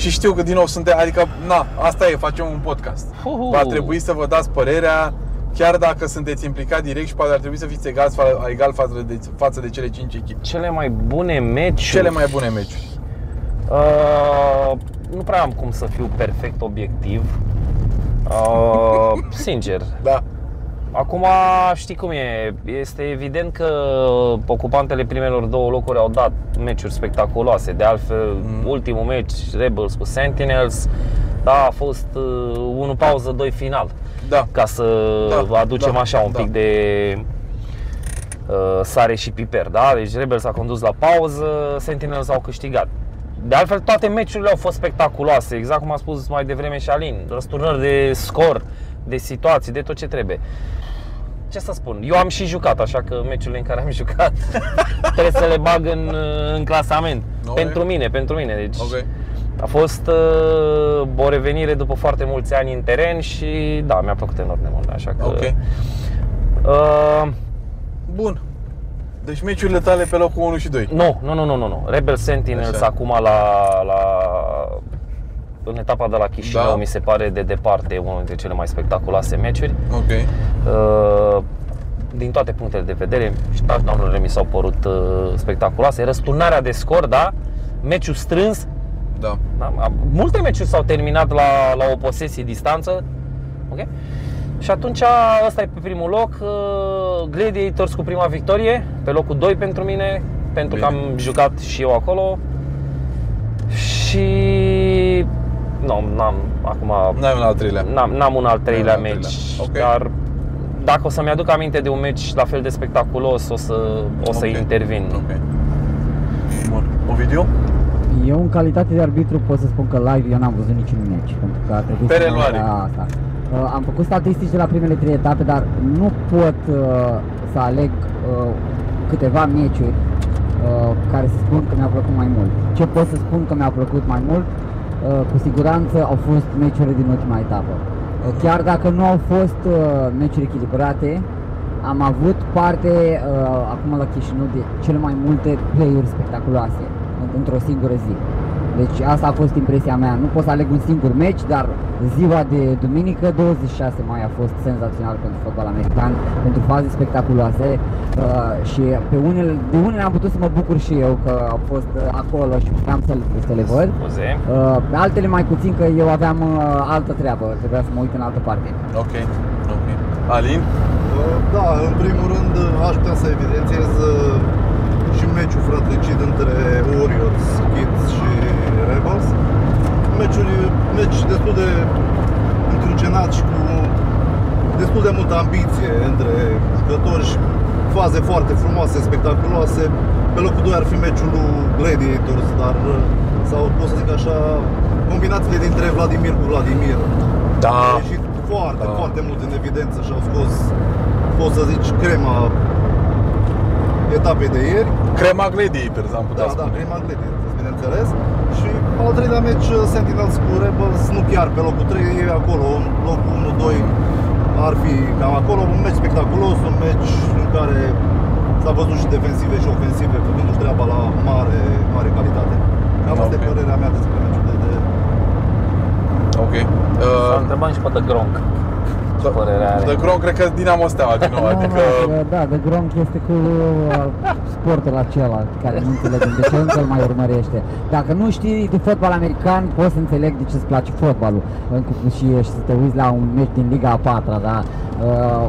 Și știu că din nou suntem, adică, na, asta e, facem un podcast. Uhu. Va trebui să vă dați părerea chiar dacă sunteți implicat direct și poate ar trebui să fiți egal, egal față, de, față de cele 5 echipe. Cele mai bune meciuri. Cele mai bune meciuri. Uh, nu prea am cum să fiu perfect obiectiv. Uh, sincer. Da. Acum știi cum e, este evident că ocupantele primelor două locuri au dat meciuri spectaculoase. De altfel, mm. ultimul meci Rebels cu Sentinels, da, a fost uh, unul pauză, doi final. Da. Ca să Da, aducem da, așa un da. pic de uh, sare și piper, da? Deci Rebels a condus la pauză, Sentinels au câștigat. De altfel, toate meciurile au fost spectaculoase, exact cum a spus mai devreme și Șalin. Răsturnări de scor, de situații, de tot ce trebuie. Ce să spun, eu am și jucat, așa că meciurile în care am (laughs) jucat trebuie să le bag în, în clasament. Ok. Pentru mine, pentru mine. Deci Ok. a fost uh, o revenire după foarte mulți ani în teren și da, mi-a plăcut enorm de mult, așa că... Ok. Uh, Bun. Deci meciurile tale pe locul 1 și 2. nu, nu, nu, nu, nu, nu. Rebel Sentinels Așa. acum la, la în etapa de la Chișinău Da. mi se pare de departe unul dintre cele mai spectaculoase meciuri. Ok. Uh, din toate punctele de vedere, și touchdown-urile mi s-au părut uh, spectaculoase. Răsturnarea de scor, da? Meciul strâns, Da. da? Multe meciuri s-au terminat la, la o posesie distanță. Ok? Și atunci ăsta e pe primul loc. uh, Gladiators cu prima victorie, pe locul 2 pentru mine, pentru că am Bine. jucat și eu acolo. Și nu, n-am acum N-ai un al treilea. N-am, n-am un al treilea N-ai un al meci, treilea. Ok. dar dacă o să-mi aduc aminte de un meci la fel de spectaculos, o să, o să Ok. intervin. Ok. Bun. Ovidiu? Eu în calitate de arbitru pot să spun că live eu n-am văzut niciun meci Pentru că a trebuit Pe să mă reluare. uit la asta Uh, Am făcut statistici de la primele trei etape Dar nu pot uh, să aleg uh, câteva meciuri uh, Care să spun că mi-au plăcut mai mult Ce pot să spun că mi-a plăcut mai mult uh, Cu siguranță au fost meciurile din ultima etapă Uh, Chiar dacă nu au fost uh, meciuri echilibrate am avut parte uh, acum la Chișinău de cele mai multe play-uri spectaculoase în- într-o singură zi. Deci asta a fost impresia mea. Nu pot să aleg un singur meci, dar ziua de duminică, 26 mai, a fost senzațional pentru fotbal american, pentru faze spectaculoase uh, și pe unele, de unele am putut să mă bucur și eu că au fost uh, acolo și puteam să, le- să le văd. Scuze. Uh, pe altele mai puțin că eu aveam uh, altă treabă, trebuia să mă uit în altă parte. Ok. Ok. Alin? Da, în primul rând aș putea să evidențiez uh, și meciul frătlicit între Warriors, Kids și Rebels. Meciul, meci destul de încrâncenat și cu destul de multă ambiție între jucători și faze foarte frumoase, spectaculoase. Pe locul 2 ar fi meciul lui Gladiators, dar uh, sau pot să zic așa, combinațiile dintre Vladimir cu Vladimir Da. a ieșit foarte, Da. foarte mult în evidență și au scos, poți să zici, crema etapei de ieri. Crema Gladiators, am putea Da, da, spune. crema Gladiators, bineînțeles. Și al treilea meci, uh, Sentinels cu Rebels, nu chiar pe locul 3, e acolo, în locul 1-2 ar fi cam acolo. Un meci spectaculos, un meci în care s-a văzut și defensive și ofensive, făcându-și treaba la mare, mare calitate. Cam asta Ok. e părerea mea despre meciul de, de Ok. Să Uh, întrebăm și pe The Gronk. Ce părere are? de Grom cred că Dinamo Steaua din nou, Nu, adică nu, da, de Gronk este cu uh, sportul acela care nu înțelegem de ce încă îl mai urmărește. Dacă nu știi de fotbal american, poți să înțeleg de ce îți place fotbalul Încă și, și să te uiți la un meci din Liga a patra, da? Uh,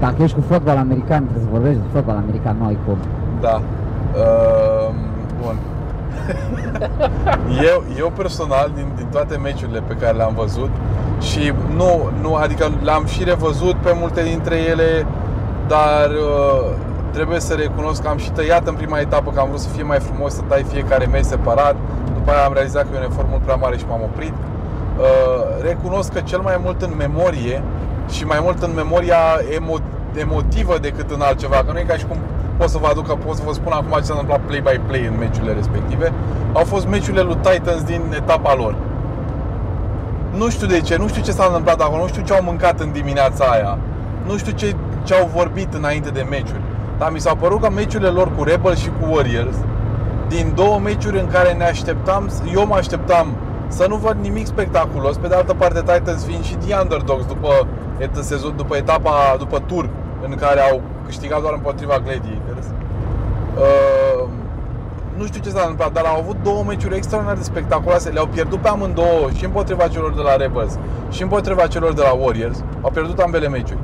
dacă ești cu fotbal american, trebuie să vorbești de fotbal american, nu ai cum. Da. Uh, bun. Eu, eu personal, din, din toate meciurile pe care le-am văzut și nu, nu, adică le-am și revăzut pe multe dintre ele, dar uh, trebuie să recunosc că am și tăiat în prima etapă că am vrut să fie mai frumos, să tai fiecare meci separat. După aia am realizat că e un efort mult prea mare și m-am oprit. Uh, recunosc că cel mai mult în memorie și mai mult în memoria emo- emotivă decât în altceva, că nu e ca și cum pot să vă aduc, pot să vă spun acum ce s-a întâmplat play by play în meciurile respective, au fost meciurile lui Titans din etapa lor. Nu știu de ce, nu știu ce s-a întâmplat acolo, nu știu ce au mâncat în dimineața aia, nu știu ce, ce au vorbit înainte de meciuri. Dar mi s-a părut că meciurile lor cu Rebels și cu Warriors, din două meciuri în care ne așteptam, eu mă așteptam să nu văd nimic spectaculos, pe de altă parte Titans fiind și the underdogs după et- sezon, după etapa, după tur în care au câștigat doar împotriva Gladiators. Uh, nu știu ce s-a întâmplat, dar au avut două meciuri extraordinar de spectaculoase. Le-au pierdut pe amândouă și împotriva celor de la Rebels și împotriva celor de la Warriors. Au pierdut ambele meciuri.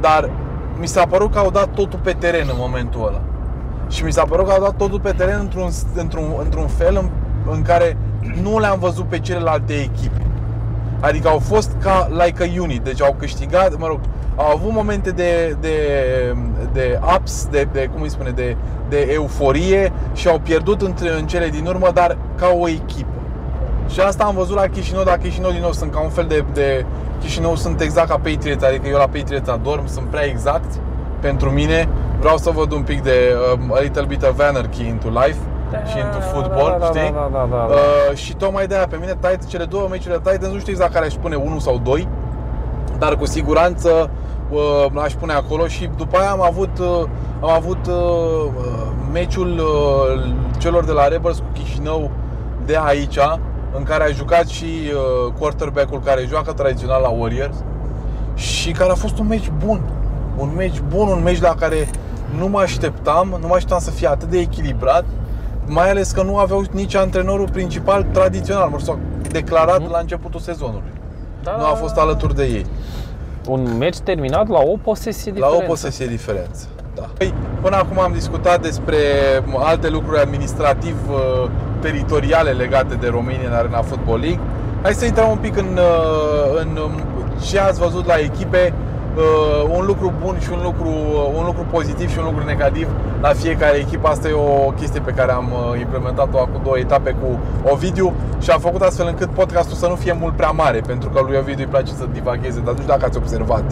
Dar mi s-a părut că au dat totul pe teren în momentul ăla. Și mi s-a părut că au dat totul pe teren într-un, într-un, într-un fel în, în care nu le-am văzut pe celelalte echipe. Adică au fost ca like a unit, deci au câștigat, mă rog, au avut momente de, de, de ups, de, de, cum îi spune, de, de euforie și au pierdut între, în cele din urmă, dar ca o echipă. Și asta am văzut la Chișinău, dar Chișinău din nou sunt ca un fel de, de Chișinău sunt exact ca Patriots, adică eu la Patriots adorm, sunt prea exact pentru mine. Vreau să văd un pic de um, a little bit of anarchy into life și into football, da, da, știi? Da, da, da, da. Uh, și tocmai de aia pe mine Titans, cele două meciuri de Titans, nu știu exact care aș pune unul sau doi, dar cu siguranță uh, aș pune acolo și după aia am avut, uh, am avut uh, meciul uh, celor de la Rebels cu Chișinău de aici, în care a jucat și uh, quarterback-ul care joacă tradițional la Warriors și care a fost un meci bun. Un meci bun, un meci la care nu mă așteptam, nu mă așteptam să fie atât de echilibrat, mai ales că nu aveau nici antrenorul principal tradițional, mă rog, declarat Mhm. la începutul sezonului. Da, Nu a fost alături de ei. Un meci terminat la o posesie La diferență. o posesie diferență. Da. Păi, Până acum am discutat despre alte lucruri administrativ uh, teritoriale legate de România în Arena Football League. Hai să intrăm un pic în, uh, în um, ce ați văzut la echipe, uh, un lucru bun și un lucru, un lucru pozitiv și un lucru negativ la fiecare echipă. Asta e o chestie pe care am uh, implementat-o acum două etape cu Ovidiu și am făcut astfel încât podcastul să nu fie mult prea mare, pentru că lui Ovidiu îi place să divagheze, dar nu știu dacă ați observat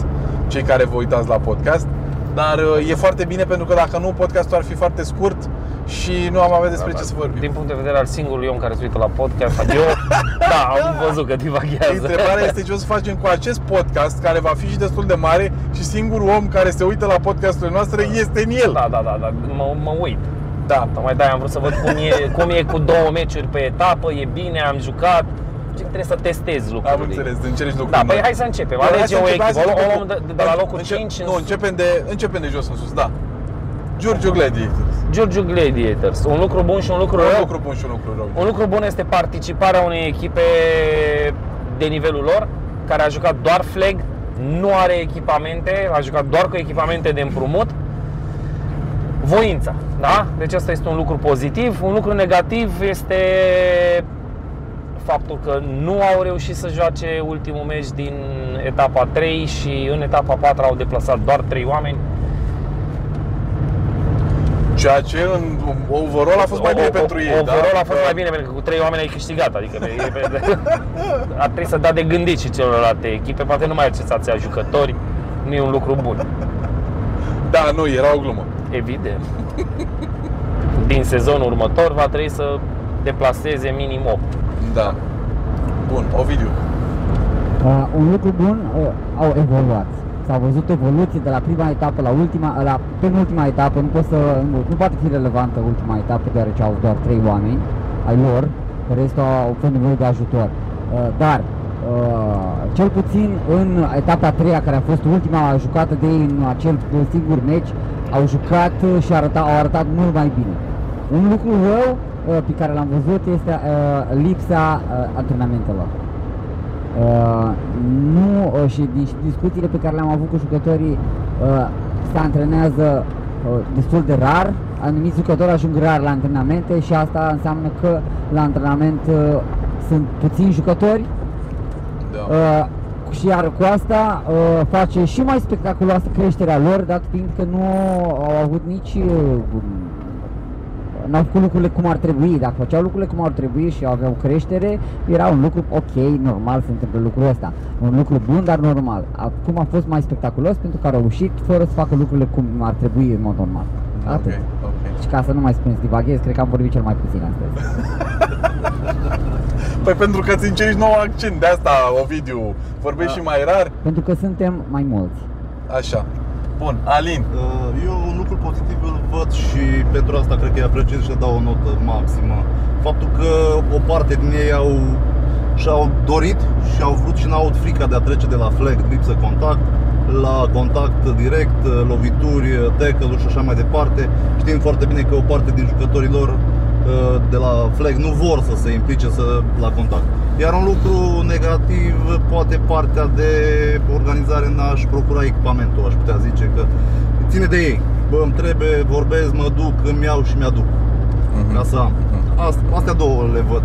cei care vă uitați la podcast. Dar uh, e foarte bine pentru că dacă nu, podcastul ar fi foarte scurt și nu am avea despre ce să vorbim. Din punct de vedere al singurului om care se uită la podcast, eu, (laughs) da, am văzut că divaghează. Întrebarea este ce o să facem cu acest podcast care va fi și destul de mare și singurul om care se uită la podcasturile noastre este în el. Da, da, da, da, mă, mă uit. Da. Tocmai de-aia am vrut să văd cum e, cum e cu două meciuri pe etapă, e bine, am jucat. Și trebuie să testez lucrurile. Am înțeles, încerci lucruri Da, noi. păi hai să începem. Bă, hai Alege să o începem, hai echipă, să o începem luăm cu- de, de la locul Încep- 5 Nu, începem de, începem de jos în sus, da. Giurgiu Gladiators. Giurgiu Gladiators. Un lucru bun și un lucru Un rău. lucru bun și un lucru rău. Un lucru bun este participarea unei echipe de nivelul lor, care a jucat doar flag, nu are echipamente, a jucat doar cu echipamente de împrumut. Voința, da? Deci asta este un lucru pozitiv. Un lucru negativ este faptul că nu au reușit să joace ultimul meci din etapa 3 și în etapa 4 au deplasat doar 3 oameni. Ceea ce în overall a fost mai bine O- o- pentru ei, da? Overall a fost mai bine pentru că cu 3 oameni ai câștigat, adică e, e, (laughs) ar trebui să dea de gândit și celorlalte echipe, poate nu mai ai senzația jucători, nu e un lucru bun. Da, nu, era o glumă. Evident. Din sezonul următor va trebui să deplaseze minim 8. Da. Bun, Ovidiu. Uh, un lucru bun, uh, au evoluat. S-au văzut evoluții de la prima etapă la ultima, la penultima etapă, nu, pot să, nu, nu poate fi relevantă ultima etapă, deoarece au doar trei oameni ai lor, restul au fost nevoie de ajutor. Uh, dar, uh, cel puțin în etapa a treia, care a fost ultima jucată de ei în acel singur meci, au jucat uh, și arăta, au arătat mult mai bine. Un lucru rău uh, pe care l-am văzut este uh, lipsa uh, antrenamentelor. Uh, nu uh, și din discuțiile pe care le-am avut cu jucătorii uh, se antrenează uh, destul de rar, anumiți jucători ajung rar la antrenamente și asta înseamnă că la antrenament uh, sunt puțini jucători Da. uh, și iar cu asta uh, face și mai spectaculoasă creșterea lor, dat fiind că nu au avut nici uh, n-au făcut lucrurile cum ar trebui. Dacă făceau lucrurile cum ar trebui și aveau creștere, era un lucru ok, normal să întâmple lucrul ăsta. Un lucru bun, dar normal. Acum a fost mai spectaculos pentru că au reușit fără să facă lucrurile cum ar trebui în mod normal. Atât. Ok, ok. Și ca să nu mai spun să divaghez, cred că am vorbit cel mai puțin astăzi. (laughs) Păi pentru că ți încerci nou accent, de asta, Ovidiu, vorbești Da. și mai rar. pentru că suntem mai mulți. Așa. Bun, Alin. Uh, Eu un lucru pozitiv îl văd și pentru asta cred că îi apreciez și le dau o notă maximă. Faptul că o parte din ei au și-au dorit și au vrut și n-au avut frica de a trece de la flag, lipsă contact, la contact direct, lovituri, tackle și așa mai departe. Știm foarte bine că o parte din jucătorii lor uh, de la flag nu vor să se implice să, la contact. Iar un lucru negativ, poate partea de organizare n-aș procura echipamentul, aș putea zice că ține de ei. Bă, îmi trebuie, vorbesc, mă duc, îmi iau și mi-aduc. Mhm. Ca să am. Asta, astea două le văd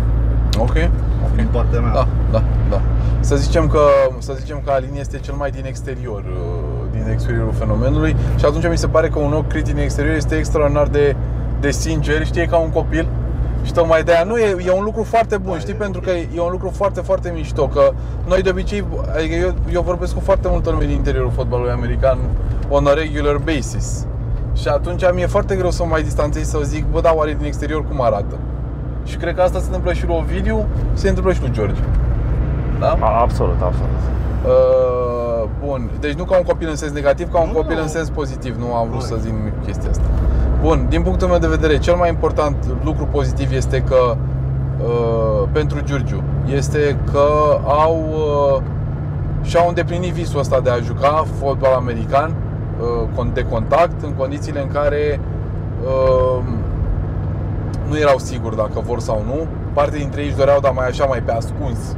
Ok, ok. din partea mea. Da, da, da. Să zicem că, să zicem că Alin este cel mai din exterior, uh, din exteriorul fenomenului și atunci mi se pare că un ochi critic din exterior este extraordinar de, de sincer, știi, e ca un copil și tocmai de aia nu e, e un lucru foarte bun, Da, știi, e pentru ok. că e un lucru foarte, foarte mișto, că noi de obicei, adică eu, eu vorbesc cu foarte multă lume din interiorul fotbalului american on a regular basis și atunci mi-e foarte greu să mă mai distanțez să zic, bă, da, oare din exterior cum arată? Și cred că asta se întâmplă și lui Ovidiu, se întâmplă și lui George. Da? A, Absolut, absolut. Uh, bun, deci nu ca un copil în sens negativ, ca un Nu. copil în sens pozitiv. Nu am vrut să Corect. zic nimic cu chestia asta. Bun, din punctul meu de vedere, cel mai important lucru pozitiv este că uh, pentru Giurgiu este că au uh, și-au îndeplinit visul ăsta de a juca fotbal american uh, con- de contact în condițiile în care uh, nu erau siguri dacă vor sau nu. Parte dintre ei își doreau, dar mai așa, mai pe ascuns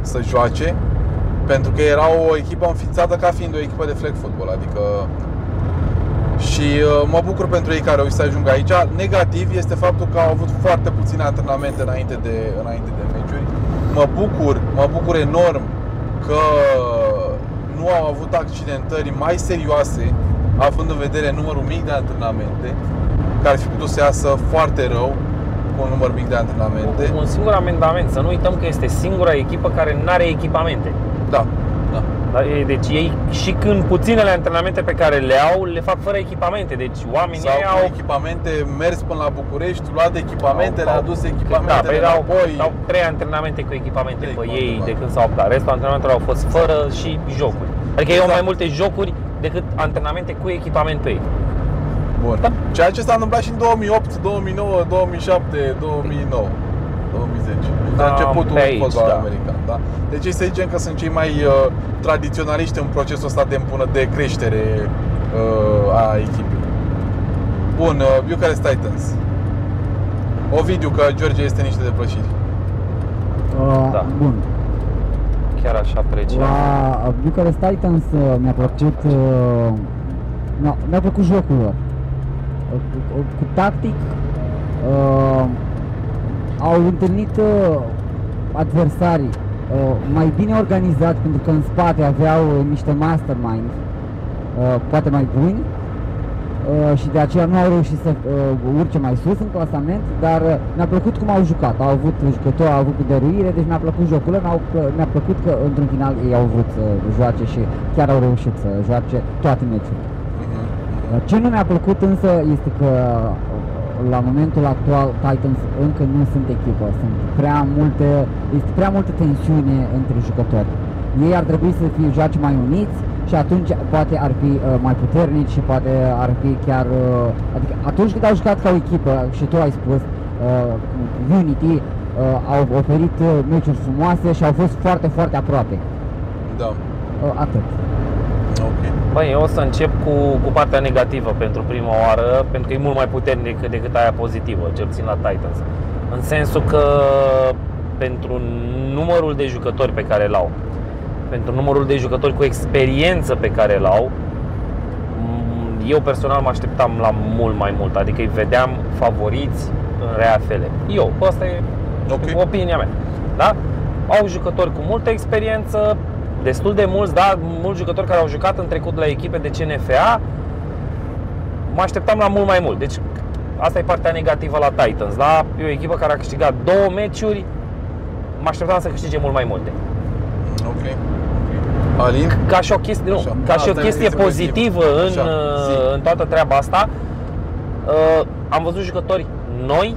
să joace pentru că era o echipă înființată ca fiind o echipă de flag football, adică și uh, mă bucur pentru ei care au să ajungă aici. Negativ este faptul că au avut foarte puține antrenamente înainte de, înainte de meciuri. Mă bucur, mă bucur enorm că nu au avut accidentări mai serioase, având în vedere numărul mic de antrenamente, care ar fi putut să iasă foarte rău cu un număr mic de antrenamente. Un singur amendament, să nu uităm că este singura echipă care nu are echipamente. Da, da. Da? E- Deci ei și când puținele antrenamente pe care le au, le fac fără echipamente. Deci oamenii Sau ei cu au echipamente mers până la București, luat echipamente, le-a adus da, echipamentele păi au, înapoi. au trei antrenamente cu echipamente Trei pe cu ei adevărat. de când s-au apucat. Restul antrenamentelor au fost fără și jocuri. Adică ei au Exact. mai multe jocuri decât antrenamente cu echipament pe ei. Bun. Da. Ceea ce s-a întâmplat și în 2008, 2009, 2007, 2009, 2010. La Da, începutul pe aici, fotbalului da. american, da? Deci ei să zicem că sunt cei mai uh, tradiționaliști în procesul ăsta de, îmbună, de creștere uh, a echipei. Bun, uh, Bucharest Titans. Ovidiu, că George este niște depășiri. Uh, Da. Bun. Chiar așa apreciat. La Bucharest Titans uh, mi-a plăcut uh, mi-a, mi-a plăcut jocul lor. Uh, Cu, cu, cu tactic uh, au întâlnit uh, adversarii uh, mai bine organizați pentru că în spate aveau uh, niște mastermind uh, poate mai buni uh, și de aceea nu au reușit să uh, urce mai sus în clasament, dar uh, mi-a plăcut cum au jucat. Au avut jucători, au avut cu dăruire, deci mi-a plăcut jocul lor, mi-au- mi-a plăcut că într-un final ei au vrut să joace și chiar au reușit să joace toate meciurile. Mhm. Ce nu mi-a plăcut însă este că uh, la momentul actual Titans încă nu sunt echipă, sunt prea multe, este prea multă tensiune între jucători. Ei ar trebui să fie joace mai uniți și atunci poate ar fi uh, mai puternici și poate ar fi chiar, uh, adică atunci când au jucat ca o echipă și tu ai spus uh, Unity, uh, au oferit uh, meciuri frumoase și au fost foarte, foarte aproape. Da. Uh, atât. Ok. Băi, eu o să încep cu, cu partea negativă pentru prima oară, pentru că e mult mai puternic decât aia pozitivă, cel puțin la Titans. În sensul că pentru numărul de jucători pe care îl au, pentru numărul de jucători cu experiență pe care îl au, m, eu personal mă așteptam la mult mai mult, adică îi vedeam favoriți în reafele. Eu, asta e Ok. opinia mea. Da? Au jucători cu multă experiență, destul de mulți, da, mulți jucători care au jucat în trecut la echipe de CNFA. Mă așteptam la mult mai mult. Deci asta e partea negativă la Titans, da? E o echipă care a câștigat două meciuri, mă așteptam să câștige mult mai multe. Ok. Alin? Ca și o chestie, nu, Așa. ca și o Asta e chestie chestie pozitivă pozitivă. în, Așa, zi. uh, în toată treaba asta, uh, am văzut jucători noi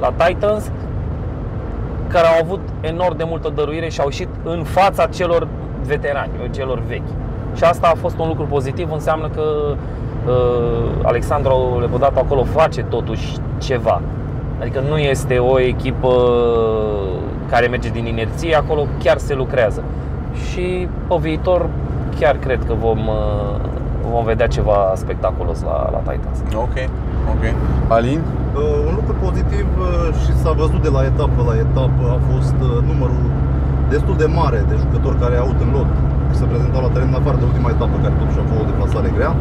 la Titans care au avut enorm de multă dăruire și au ieșit în fața celor veterani, celor vechi. Și asta a fost un lucru pozitiv, înseamnă că uh, Alexandru Lepădatu acolo face totuși ceva. Adică nu este o echipă care merge din inerție, acolo chiar se lucrează. Și pe viitor chiar cred că vom, uh, vom vedea ceva spectaculos la, la Titans. Ok, ok. Alin? Uh, un lucru pozitiv uh, și s-a văzut de la etapă la etapă a fost uh, numărul destul de mare de jucători care au în lot și se prezentau la teren în afară de ultima etapă care totuși a fost o deplasare grea.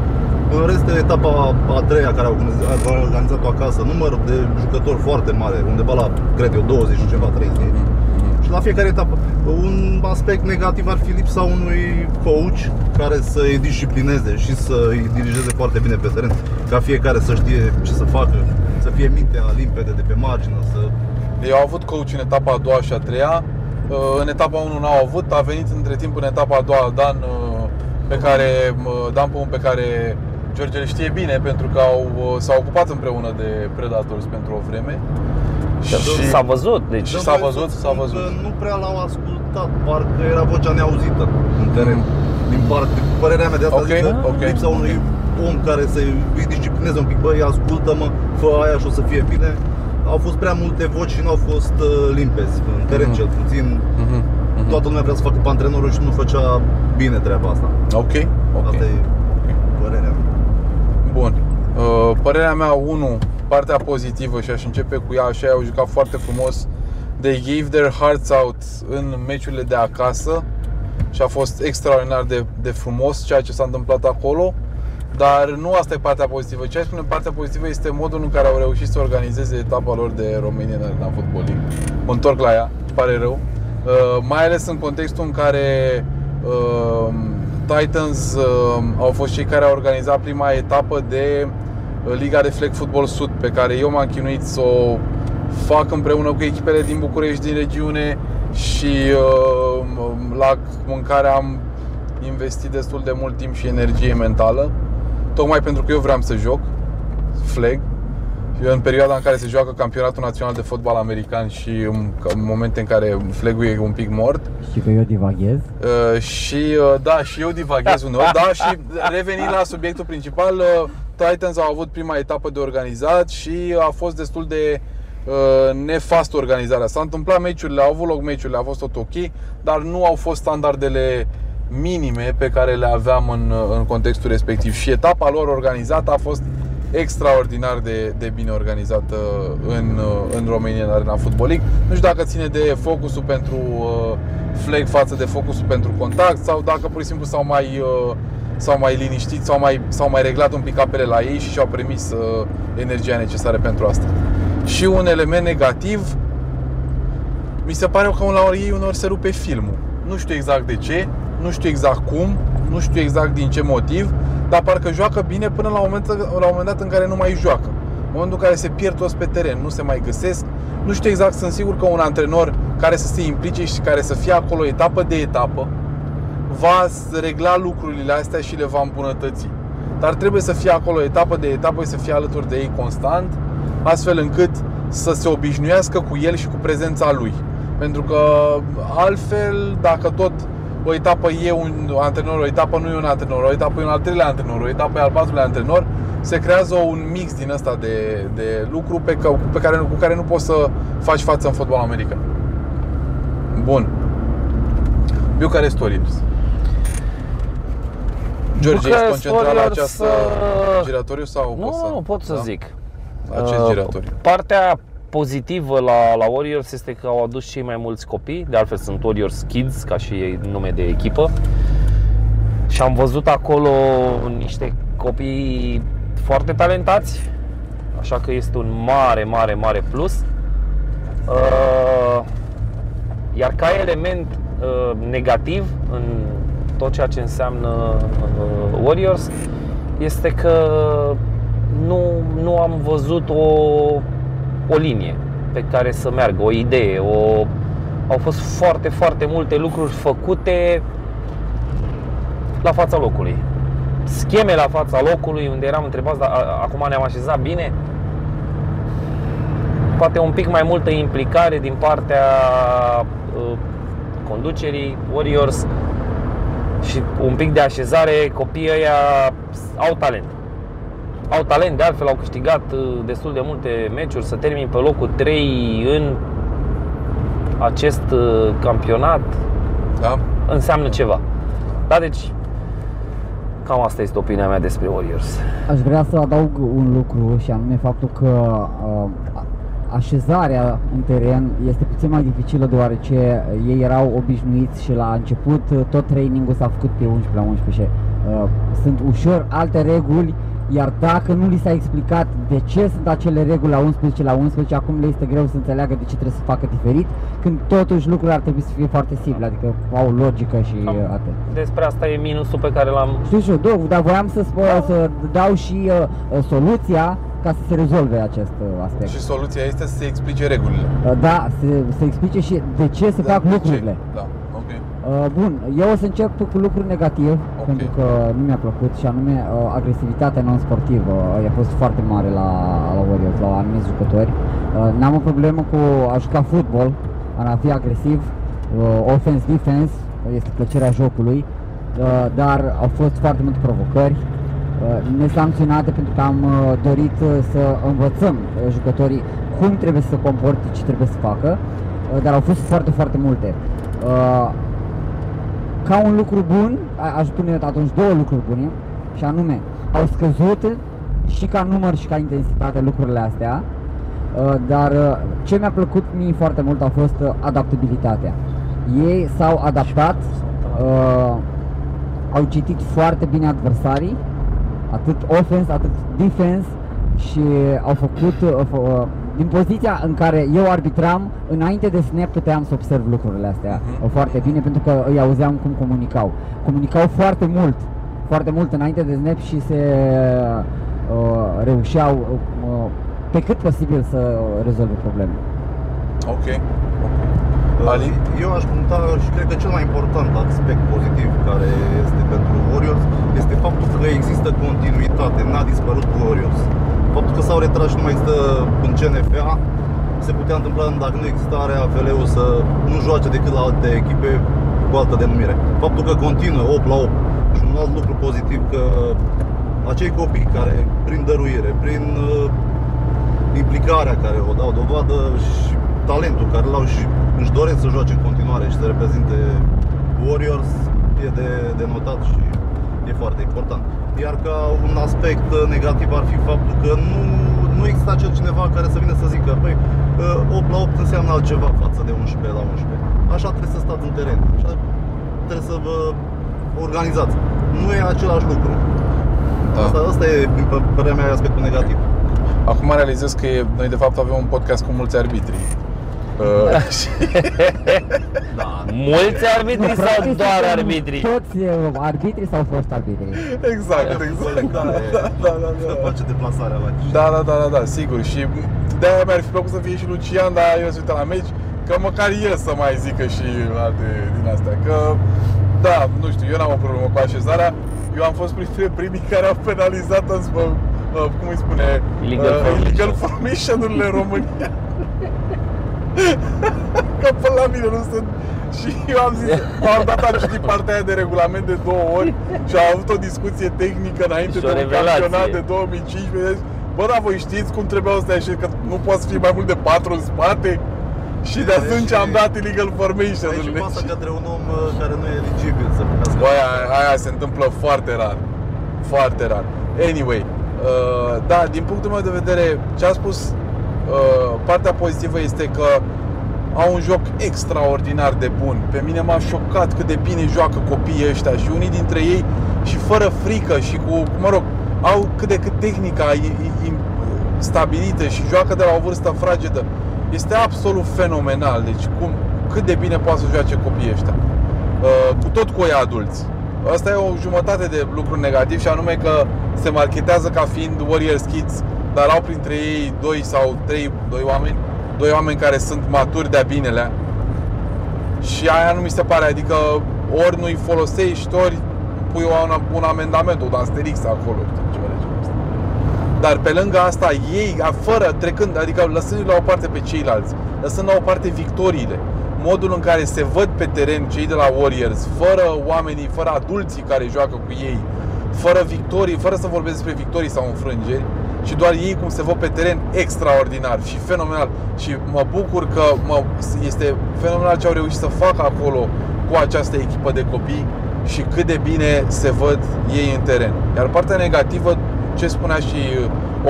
În rest, etapa a treia care au organizat- au organizat-o acasă, număr de jucători foarte mare, undeva la, cred eu, 20 și ceva, 30. Și la fiecare etapă. Un aspect negativ ar fi lipsa unui coach care să îi disciplineze și să îi dirigeze foarte bine pe teren, ca fiecare să știe ce să facă, să fie mintea limpede de pe margine, să Ei au avut coach în etapa a doua și a treia. Uh, În etapa 1 n-au avut, a venit între timp în etapa a doua Dan uh, pe care uh, Dan Păun pe care George le știe bine pentru că au, uh, s-au ocupat împreună de Predators pentru o vreme. Și s-a văzut, deci Și Dăm s-a voie văzut, să s-a spun văzut. Că nu prea l-au ascultat, parcă era vocea neauzită în teren. Din parte, părerea mea de asta Ok, zic că ok. lipsa unui om care să îi disciplineze un pic, băi, ascultă-mă, fă aia și o să fie bine. Au fost prea multe voci și nu au fost uh, limpezi, în teren Mhm. cel puțin. Mhm, mhm. Toată lumea vrea să facă pe antrenorul și nu făcea bine treaba asta. Ok, ok. Asta e părerea mea. Bun. Uh, Părerea mea, 1, partea pozitivă și aș începe cu ea, așa au jucat foarte frumos. They gave their hearts out în meciurile de acasă și a fost extraordinar de, de frumos ceea ce s-a întâmplat acolo. Dar nu asta e partea pozitivă. Ce aș spune partea pozitivă este modul în care au reușit să organizeze etapa lor de România în Arena Football League. Mă întorc la ea, îmi pare rău. Uh, mai ales în contextul în care uh, Titans uh, au fost cei care au organizat prima etapă de uh, Liga de Flag Football Sud pe care eu m-am chinuit să o fac împreună cu echipele din București, din regiune și uh, la în care am investit destul de mult timp și energie mentală tocmai pentru că eu vreau să joc flag Eu în perioada în care se joacă campionatul național de fotbal american și în, în momente în care flag e un pic mort Și că eu divaghez. Uh, și uh, da, și eu divaghez uneori, da, și revenind la subiectul principal, uh, Titans au avut prima etapă de organizat și a fost destul de uh, nefast organizarea. S-a întâmplat meciurile, au avut loc meciurile, a fost tot ok, dar nu au fost standardele minime pe care le aveam în, uh, în contextul respectiv. Și etapa lor organizată a fost extraordinar de, de bine organizată în, uh, în România, în arena Football League. Nu știu dacă ține de focusul pentru uh, flag față de focusul pentru contact sau dacă pur și simplu s-au mai, uh, s-au mai liniștit, s-au mai, s-au mai reglat un pic apele la ei și și-au permis uh, energia necesară pentru asta. Și un element negativ, mi se pare că la ei uneori se rupe filmul. Nu știu exact de ce, nu știu exact cum, nu știu exact din ce motiv, dar parcă joacă bine până la un moment, la un moment dat în care nu mai joacă. În momentul în care se pierd toți pe teren, nu se mai găsesc. Nu știu exact, sunt sigur că un antrenor care să se implice și care să fie acolo etapă de etapă va regla lucrurile astea și le va îmbunătăți. Dar trebuie să fie acolo etapă de etapă și să fie alături de ei constant, astfel încât să se obișnuiască cu el și cu prezența lui. Pentru că altfel, dacă tot o etapă e un antrenor, o etapă nu e un antrenor, o etapă e un al treilea antrenor, o etapă e al patrulea antrenor, se creează un mix din ăsta de, de lucru pe, că, pe care, cu care nu poți să faci față în fotbal american. Bun. Bucharest Warriors. George, ești Bucharest concentrat la Warriors, această uh, giratoriu sau Nu, poți să... nu pot să da? zic. Acest Uh, giratoriu. Partea pozitivă la, la Warriors este că au adus cei mai mulți copii, de altfel sunt Warriors Kids, ca și ei nume de echipă. Și am văzut acolo niște copii foarte talentați, așa că este un mare, mare, mare plus. Uh, Iar ca element uh, negativ în tot ceea ce înseamnă uh, Warriors este că nu, nu am văzut o, o linie pe care să meargă, o idee, o, au fost foarte, foarte multe lucruri făcute la fața locului. Scheme la fața locului unde eram întrebați, dar a- acum ne-am așezat bine? Poate un pic mai multă implicare din partea uh, conducerii Warriors și un pic de așezare, copiii ăia au talent. Au talent, de altfel au câștigat uh, destul de multe meciuri, să termin pe locul 3 în acest uh, campionat Da? înseamnă ceva. Da, deci cam asta este opinia mea despre Warriors. Aș vrea să adaug un lucru și anume faptul că uh, așezarea în teren este puțin mai dificilă deoarece ei erau obișnuiți și la început uh, tot trainingul s-a făcut pe 11 la 11 și uh, sunt ușor alte reguli iar dacă nu li s-a explicat de ce sunt acele reguli la 11 la 11, acum le este greu să înțeleagă de ce trebuie să facă diferit, când totuși lucrurile ar trebui să fie foarte simple, adică au logică și Am- uh, atât. Despre asta e minusul pe care l-am Știu și eu, două, dar voiam să, spun, să dau și uh, uh, soluția ca să se rezolve acest uh, aspect. Și soluția este să se explice regulile. Uh, Da, să, să explice și de ce se fac De ce? lucrurile. Da, ok. Uh, Bun, eu o să încep cu lucruri negativ, Ok. pentru că nu mi-a plăcut și anume uh, agresivitatea non-sportivă uh, a fost foarte mare la, la Warriors, la anumiți jucători. Uh, N-am o problemă cu a juca fotbal, a fi agresiv, uh, offense, defense, uh, este plăcerea jocului, uh, dar au fost foarte multe provocări uh, nesancționate pentru că am uh, dorit uh, să învățăm uh, jucătorii cum trebuie să se comporte, ce trebuie să facă, uh, dar au fost foarte, foarte multe. Uh, ca un lucru bun, a- aș spune atunci două lucruri bune, și anume, au scăzut și ca număr și ca intensitate lucrurile astea, uh, dar uh, ce mi-a plăcut mie foarte mult a fost uh, adaptabilitatea. Ei s-au adaptat, uh, au citit foarte bine adversarii, atât offense, atât defense și au făcut uh, f- uh, din poziția în care eu arbitram, înainte de snap puteam să observ lucrurile astea uh, foarte bine pentru că îi auzeam cum comunicau. Comunicau foarte mult, foarte mult înainte de snap și se uh, reușeau uh, pe cât posibil să rezolve probleme. Ok. Ali? Eu aș puncta și cred că cel mai important aspect pozitiv care este pentru Warriors este faptul că există continuitate, n-a dispărut Warriors. Faptul că s-au retras și nu mai există în CNFA, se putea întâmpla dacă nu exista AFL-ul să nu joace decât la alte echipe cu altă denumire. Faptul că continuă 8 la 8 și un alt lucru pozitiv că acei copii care prin dăruire, prin uh, implicarea care o dau dovadă și talentul care l-au și își doresc să joace în continuare și să reprezinte Warriors e de, de notat și e foarte important. Iar ca un aspect uh, negativ ar fi faptul că nu, nu există acel cineva care să vină să zică Băi, uh, 8 la 8 înseamnă altceva față de 11 la 11 Așa trebuie să stați în teren, așa trebuie să vă organizați. Nu e același lucru. Da. Asta, asta e, din pă- părerea mea, aspectul negativ. Acum realizez că e- noi de fapt avem un podcast cu mulți arbitri. Uh, și- (laughs) Da, mulți arbitri sau practic doar suntem arbitri? Toți uh, arbitri sau fost arbitri. exact, exact. Da, da, da, da, Să da. face deplasarea la Da, da, da, da, da, sigur. Și de-aia mi-ar fi plăcut să fie și Lucian, dar el se uită la meci, că măcar el să mai zică și alte din astea. Că, da, nu știu, eu n-am o problemă cu așezarea. Eu am fost printre primii care au penalizat în spă, uh, cum îi spune, Illegal uh, formation. illegal formation-urile în România. (laughs) (laughs) Că până la mine nu sunt. Și eu am zis, am dat am citit partea aia de regulament de două ori și am avut o discuție tehnică înainte Și de o un revelație. campionat de 2015 Deci, Bă, dar voi știți cum trebuiau să stai și că nu poți fi mai mult de patru în spate? Și de Da, atunci și- am dat illegal formation Ai și pasă către un om uh, care nu e eligibil să primească. Bă, aia, aia se întâmplă foarte rar. Foarte rar. Anyway, uh, da, din punctul meu de vedere Ce a spus uh, Partea pozitivă este că Au un joc extraordinar de bun. Pe mine m-a șocat cât de bine joacă copiii ăștia Și unii dintre ei Și fără frică și cu, mă rog Au cât de cât tehnica i- i- i- Stabilită și joacă de la o vârstă fragedă. Este absolut fenomenal. Deci cum, cât de bine poate să joace copiii ăștia. Uh, cu tot cu ei adulți. Asta e o jumătate de lucru negativ și anume că se marketează ca fiind Warriors Kids, dar au printre ei doi sau trei, doi oameni, doi oameni care sunt maturi de-a binelea. Și aia nu mi se pare, adică ori nu-i folosești, ori pui un, un amendament, un asterix acolo, știi, ceva de genul ăsta. Dar pe lângă asta, ei, a- fără, trecând, adică lăsându-i la o parte pe ceilalți, lăsând la o parte victoriile, modul în care se văd pe teren cei de la Warriors, fără oamenii, fără adulții care joacă cu ei, fără victorii, fără să vorbesc despre victorii sau înfrângeri, și doar ei cum se văd pe teren extraordinar și fenomenal și mă bucur că mă, este fenomenal ce au reușit să facă acolo cu această echipă de copii și cât de bine se văd ei în teren. Iar partea negativă, ce spunea și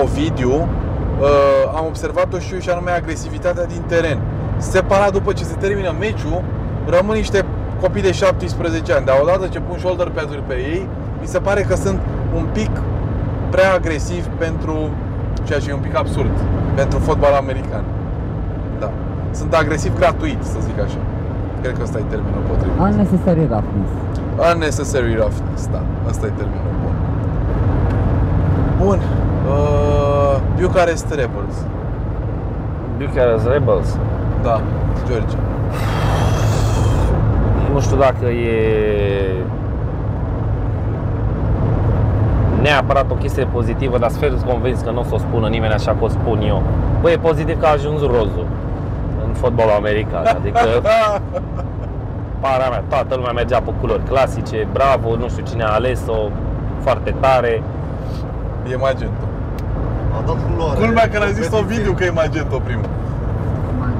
Ovidiu, uh, am observat-o și eu și anume agresivitatea din teren. Separat după ce se termină meciul, rămân niște copii de 17 ani, dar odată ce pun shoulder pad pe ei, mi se pare că sunt un pic prea agresiv pentru ceea ce e un pic absurd pentru fotbal american. Da. Sunt agresiv gratuit, să zic așa. Cred că ăsta e termenul potrivit. Unnecessary roughness. Unnecessary roughness, da. Asta e termenul bun. Bun. Uh, Bucharest Rebels. Bucharest Rebels. Da, George. Nu știu dacă e neapărat o chestie pozitivă, dar sper convins că nu o să o spună nimeni așa cum o spun eu. Băi, e pozitiv că a ajuns rozul în fotbalul american. Adică, (laughs) para mea, toată lumea mergea pe culori clasice, bravo, nu știu cine a ales-o, foarte tare. E Magento. A dat culoare. Culmea că a zis o video că e Magento primul.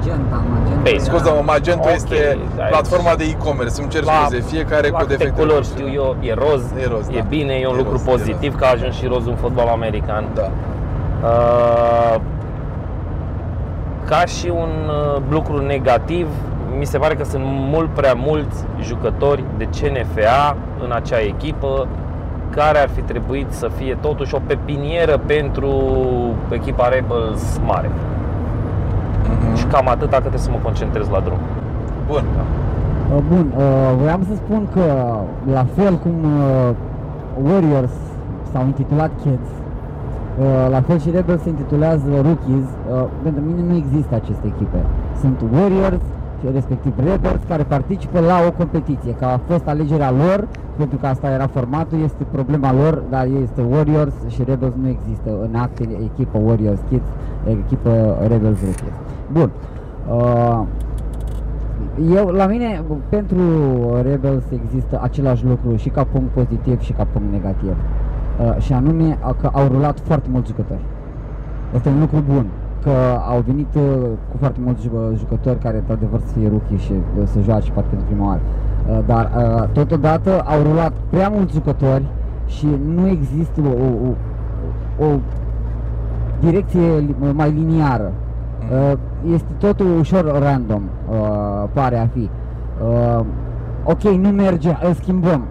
Magenta, magenta. Păi, era- Scuză-mă, Magento Ok, este da, platforma de e-commerce. Îmi cer La- scuze, fiecare La cu câte defecte. culori știu eu, e roz, E roz, e da. bine, e un E lucru roz, e pozitiv că a ajuns și roz în fotbalul american. Da. Uh, ca și un uh, lucru negativ, mi se pare că sunt mult prea mulți jucători de CNFA în acea echipă care ar fi trebuit să fie totuși o pepinieră pentru echipa Rebels mare. Mhm. Și cam atât dacă trebuie să mă concentrez la drum. Bun. Uh, Bun, uh, voiam să spun că la fel cum uh, Warriors s-au intitulat Kids, uh, la fel și Rebels se intitulează Rookies, uh, pentru mine nu există aceste echipe. Sunt Warriors și respectiv Rebels care participă la o competiție, că a fost alegerea lor, pentru că asta era formatul, este problema lor, dar este Warriors și Rebels nu există în acte echipă Warriors Kids, echipă Rebels Rookies. Bun. Uh, eu, la mine, pentru Rebels există același lucru și ca punct pozitiv și ca punct negativ. Uh, și anume uh, că au rulat foarte mulți jucători. Este un lucru bun că au venit uh, cu foarte mulți ju- jucători care într-adevăr să fie rookie și uh, să joace poate pentru prima oară. Uh, dar uh, totodată au rulat prea mulți jucători și nu există o, o, o, o direcție li- mai liniară. Uh, este totul ușor random, uh, pare a fi. Uh, ok, nu merge, îl schimbăm.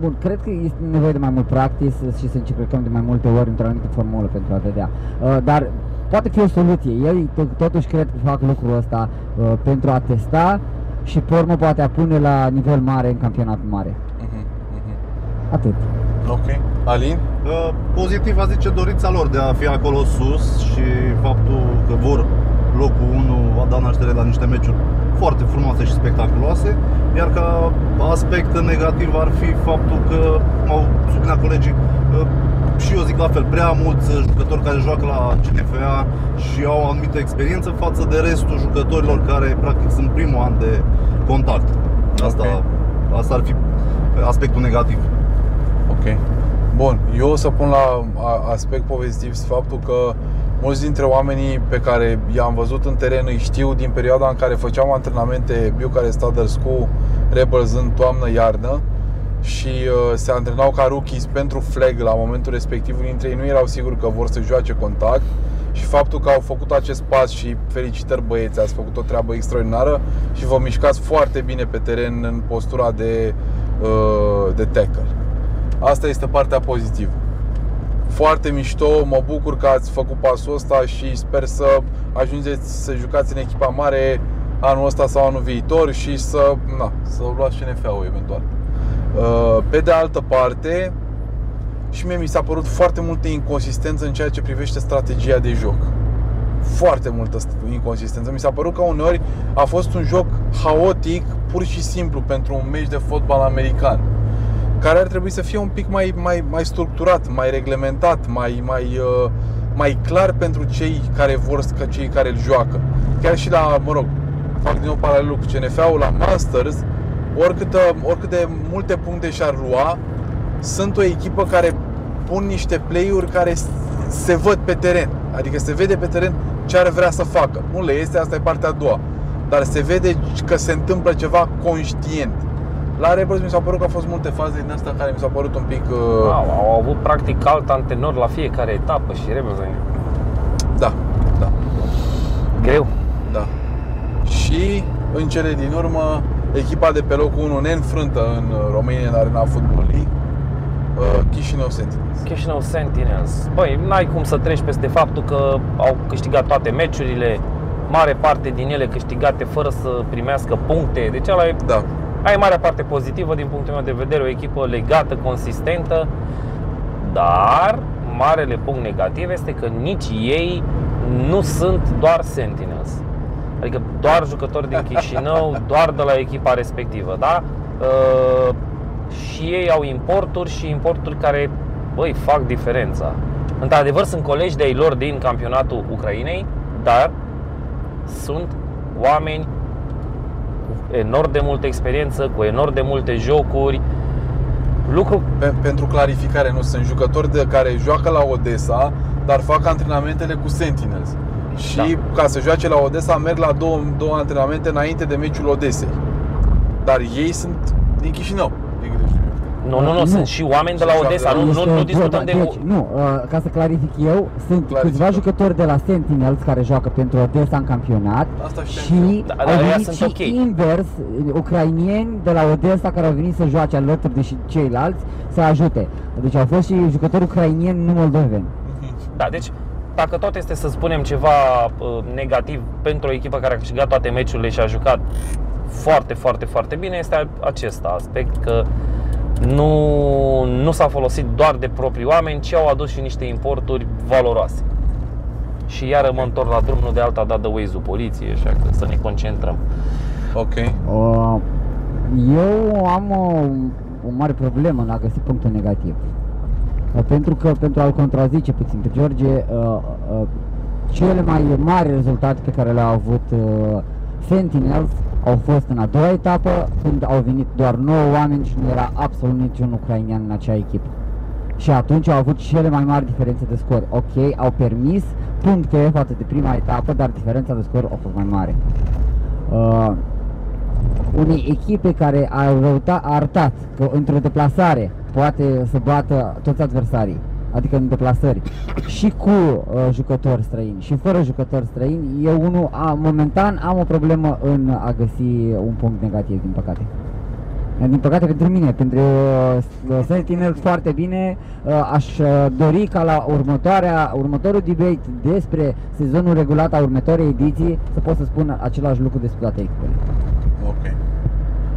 Bun, cred că este nevoie de mai mult practice și să încercăm de mai multe ori într-o anumită formulă pentru a vedea. Uh, dar poate fi o soluție. Eu to- totuși cred că fac lucrul ăsta uh, pentru a testa și pe urmă poate a pune la nivel mare în campionatul mare. Mhm, mhm. Atât. Ok. Alin? Uh, Pozitiv a zice dorința lor de a fi acolo sus și faptul că vor locul 1 a dat naștere la niște meciuri foarte frumoase și spectaculoase, iar ca aspect negativ ar fi faptul că au subliniat colegii uh, și eu zic la fel, prea mulți jucători care joacă la CNFA și au o anumită experiență față de restul jucătorilor care practic sunt primul an de contact. Asta, Ok. asta ar fi aspectul negativ. Ok. Bun, eu o să pun la a- aspect pozitiv faptul că mulți dintre oamenii pe care i-am văzut în teren îi știu din perioada în care făceam antrenamente Bucharest Others cu Rebels în toamnă-iarnă și uh, se antrenau ca rookies pentru flag la momentul respectiv. Unii dintre ei nu erau siguri că vor să joace contact și faptul că au făcut acest pas și felicitări băieți, ați făcut o treabă extraordinară și vă mișcați foarte bine pe teren în postura de, uh, de tackle. Asta este partea pozitivă. Foarte mișto, mă bucur că ați făcut pasul ăsta și sper să ajungeți să jucați în echipa mare anul ăsta sau anul viitor și să, na, să luați CNFA-ul eventual. Uh, Pe de altă parte, și mie mi s-a părut foarte multă inconsistență în ceea ce privește strategia de joc. Foarte multă st- inconsistență. Mi s-a părut că uneori a fost un joc haotic, pur și simplu, pentru un meci de fotbal american care ar trebui să fie un pic mai, mai, mai structurat, mai reglementat, mai, mai, uh, mai clar pentru cei care vor, ca cei care îl joacă. Chiar și la, mă rog, fac din nou paralelul cu CNF-ul, la Masters, oricât, uh, oricât de multe puncte și-ar lua, sunt o echipă care pun niște play-uri care s- se văd pe teren. Adică se vede pe teren ce ar vrea să facă. Nu le este, asta e partea a doua. Dar se vede că se întâmplă ceva conștient. La Rebels mi s-au părut că au fost multe faze din asta care mi s-au părut un pic... Uh, Au, au avut practic alt antenor la fiecare etapă și Rebels da, da, greu. da. Și în cele din urmă, echipa de pe locul 1 neînfrântă în uh, România în Arena Football League, uh, Chișinău Sentinels. Chișinău Sentinels. Băi, n-ai cum să treci peste faptul că au câștigat toate meciurile, mare parte din ele câștigate fără să primească puncte. Deci ăla e, Da, ai marea parte pozitivă din punctul meu de vedere, o echipă legată, consistentă, dar marele punct negativ este că nici ei nu sunt doar Sentinels. Adică doar jucători din Chișinău, (laughs) doar de la echipa respectivă, da? Uh, și ei au importuri și importuri care, băi, fac diferența. Într-adevăr, sunt colegi de-ai lor din campionatul Ucrainei, dar sunt oameni cu enorm de multă experiență, cu enorm de multe jocuri. Lucru Pe, pentru clarificare, nu sunt jucători de care joacă la Odessa, dar fac antrenamentele cu Sentinels. Și Da. ca să joace la Odessa merg la două, două antrenamente înainte de meciul Odesei. Dar ei sunt din Chișinău. din câte știu eu. Nu, nu, nu, Nu. sunt și oameni de la Odessa, nu, nu, Este nu discutăm vorba- de... Deci, nu, uh, ca să clarific eu, sunt Clarifică. câțiva jucători de la Sentinels care joacă pentru Odessa în campionat Asta știam și Da, au dar ăia venit sunt și ok. invers, ucrainieni de la Odessa care au venit să joace alături de și ceilalți să ajute. Deci au fost și jucători ucrainieni, nu moldoveni. (laughs) Da, deci dacă tot este să spunem ceva uh, negativ pentru o echipă care a câștigat toate meciurile și a jucat foarte, foarte, foarte bine, este acesta aspect că nu, nu s-a folosit doar de proprii oameni, ci au adus și niște importuri valoroase. Și iară mă întorc la drum, nu de alta dat de Waze-ul poliției, așa că să ne concentrăm. Ok. Uh, Eu am o, o mare problemă în a găsi punctul negativ. Uh, Pentru că, pentru a-l contrazice puțin pe George, uh, uh, cele mai mari rezultate pe care le-au avut uh, Sentinels au fost în a doua etapă, când au venit doar 9 oameni și nu era absolut niciun ucrainean în acea echipă. Și atunci au avut cele mai mari diferențe de scor. Ok, au permis puncte față de prima etapă, dar diferența de scor a fost mai mare. Uh, unei echipe care a, răuta, a arătat că într-o deplasare poate să bată toți adversarii, adică în deplasări, și cu uh, jucători străini și fără jucători străini, eu unul, a, momentan am o problemă în a găsi un punct negativ, din păcate. Din păcate pentru mine, pentru uh, Sentinels foarte bine, uh, aș uh, dori ca la următoarea, următorul debate despre sezonul regulat a următoarei ediții să pot să spun același lucru despre toate echipele. Ok.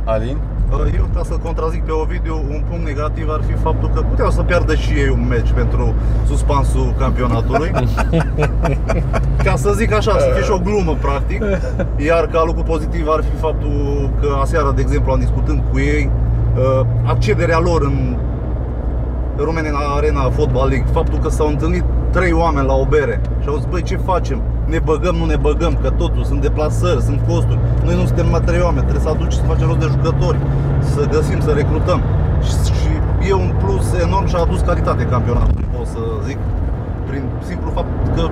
Alin? Eu, ca să contrazic pe Ovidiu, un punct negativ ar fi faptul că puteau să piardă și ei un meci pentru suspansul campionatului. (laughs) ca să zic așa, să fie și o glumă, practic. Iar ca lucru pozitiv ar fi faptul că aseară, de exemplu, am discutând cu ei, uh, accederea lor în România Arena Football League, faptul că s-au întâlnit trei oameni la o bere și au zis, băi, ce facem? Ne băgăm, nu ne băgăm, că totul sunt deplasări, sunt costuri. Noi nu suntem numai trei oameni, trebuie să aduci să facem rost de jucători, să găsim, să recrutăm. Și, și e un plus enorm și a adus calitate campionatului, pot să zic, prin simplu fapt că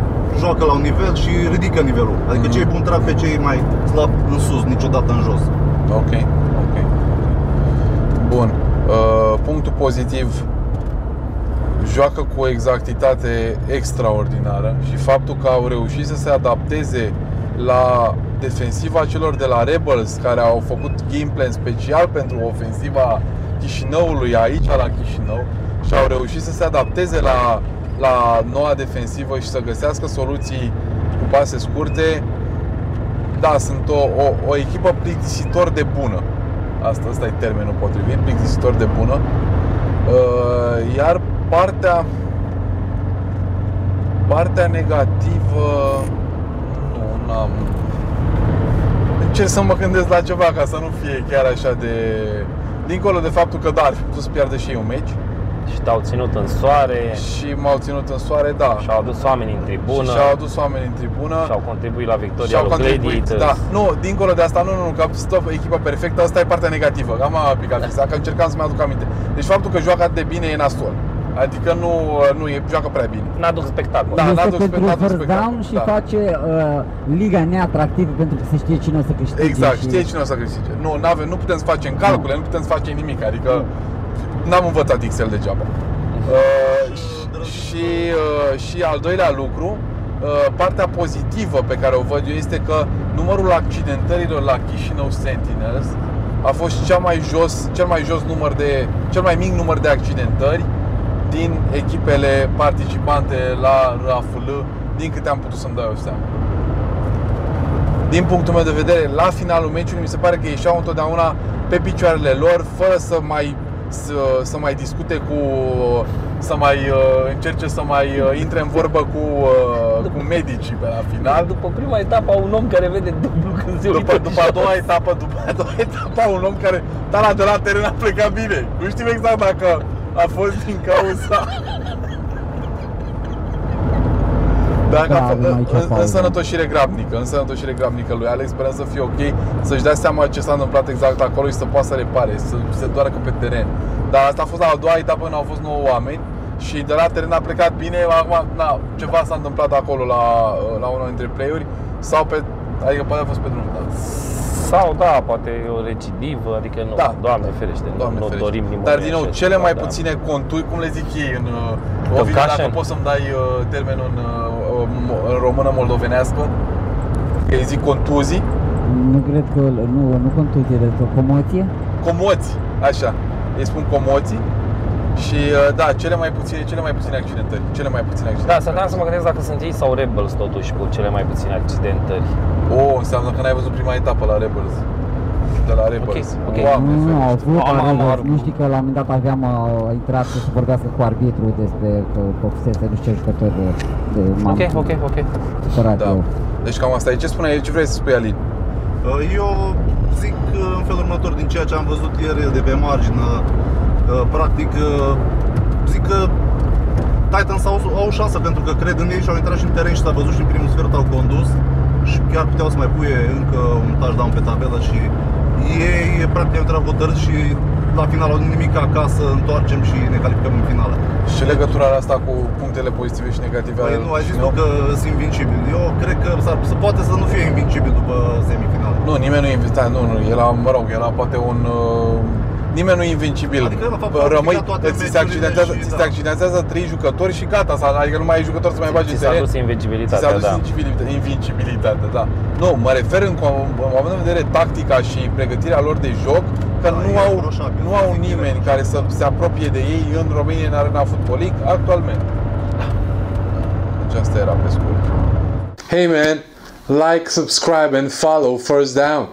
joacă la un nivel și ridică nivelul. Adică Mhm. cei buni trag pe cei mai slab în sus, niciodată în jos. Ok, ok. Bun. Uh, punctul pozitiv joacă cu o exactitate extraordinară și faptul că au reușit să se adapteze la defensiva celor de la Rebels care au făcut game plan special pentru ofensiva Chișinăului aici la Chișinău și au reușit să se adapteze la, la noua defensivă și să găsească soluții cu pase scurte da, sunt o, o, o echipă plictisitor de bună. Asta, asta e termenul potrivit, plictisitor de bună. Uh, Iar partea partea negativă nu, n-am încerc să mă gândesc la ceva ca să nu fie chiar așa de dincolo de faptul că da, ar fi putut să piardă și ei un meci Și te-au ținut în soare, și m-au ținut în soare, da. și-au adus oameni în tribună, și și-au adus oameni în tribună. și-au contribuit la victoria Și-au lui contribuit, Gladiators. da. Nu, dincolo de asta, nu, nu, nu, că stop, echipa perfectă, asta e partea negativă. Am picat fisa, că încercam să-mi aduc aminte. Deci faptul că joacă atât de bine e nasol. Adică nu, nu e, joacă prea bine. N-aduc spectacol. Da, este n-aduc pentru spectacol, first spectacol, down și da. face uh, liga neatractivă pentru că se știe cine o să câștige. Exact, și... știe cine o să câștige. Nu, n-ave, nu putem să facem calcule, nu putem să facem nimic, adică n-am învățat Excel degeaba. Uh, și, și, uh, și al doilea lucru, uh, partea pozitivă pe care o văd eu este că numărul accidentărilor la Chișinău Sentinels a fost cea mai jos, cel mai jos număr de, cel mai mic număr de accidentări din echipele participante la RAFL, din câte am putut să-mi dau eu seama din punctul meu de vedere, la finalul meciului mi se pare că ieșeau întotdeauna pe picioarele lor, fără să mai să, să mai discute cu să mai uh, încerce să mai uh, intre în vorbă cu, uh, cu medicii pe la final. După prima etapă, un om care vede dublu când se uită După, în după a jos. doua etapă, după a doua etapă, un om care tala de la teren a plecat bine. Nu știm exact dacă a fost din cauza Dacă Da, a fost avem aici în, în pauză. sănătoșire grabnică, în sănătoșire grabnică lui Alex, sperăm să fie ok, să-și dea seama ce s-a întâmplat exact acolo și să poată să repare, să se doarcă pe teren. Dar asta a fost la a doua etapă când au fost 9 oameni și de la teren a plecat bine, acum na, ceva s-a întâmplat acolo la, la unul dintre play-uri sau pe, adică poate a fost pe drum, da. Sau da, poate e o recidivă, adică nu, Da. Doamne ferește, Doamne nu ferește. dorim nimănui Dar din nou, așa cele ceva, mai da. puține conturi, cum le zic ei în uh, Ovidiu, Concussion? dacă poți să-mi dai uh, termenul în, uh, mo- în română moldovenească, că îi zic contuzii, Nu cred că, nu, nu contuzie, de o comoție. comoți, așa, îi spun comoții și uh, da, cele mai puține, cele mai puține accidentări, cele mai puține Da, accidentări. să să mă gândesc dacă sunt ei sau Rebels totuși cu cele mai puține accidentări. O, înseamnă că n-ai văzut prima etapă la Rebels. De la Rebels. ok. Doamne Nu, nu, au ferește. avut Am- am- Rebels. am- Nu știi că la un moment dat aveam uh, intrat să se vorbească cu arbitru despre că fusese nu știu ce jucători de, de m-am Ok, ok, ok. supărat Da. eu. Deci cam asta e. Ce spune ce vrei să spui, Alin? Uh, Eu zic uh, în felul următor din ceea ce am văzut ieri de pe margine. Uh, Practic, uh, zic că Titans au, au o șansă pentru că cred în ei și au intrat și în teren și s-a văzut și în primul sfert au condus și chiar puteau să mai puie încă un touchdown pe tabelă și ei practic au intrat hotărâți și la final au nimic acasă, întoarcem și ne calificăm în finală. Și ce legătură are asta cu punctele pozitive și negative Păi ale nu, ai zis Chișinău? tu că sunt invincibil. Eu cred că s-ar, se poate să nu fie invincibil după semifinală. Nu, nimeni nu e invitat, nu, nu, era, mă rog, era poate un... Uh, nimeni nu e invincibil. Adică, la fapt, Bă, au Rămâi, câștigat toate ți se meciurile accidentează, și- ți se da. accidentează trei jucători și gata, sau, adică nu mai ai jucători să mai bagi în Ți s-a teren. dus Ți s-a invincibilitatea, adus da. invincibilitate, invincibilitate, da. Nu, mă refer în, co- în având în vedere tactica și pregătirea lor de joc, că Da, nu e au, reproșabil, nu să au zic nimeni direct. care să se apropie de ei în România, în arena Football League, actualmente. Deci asta era pe scurt. Hey man, like, subscribe and follow First Down.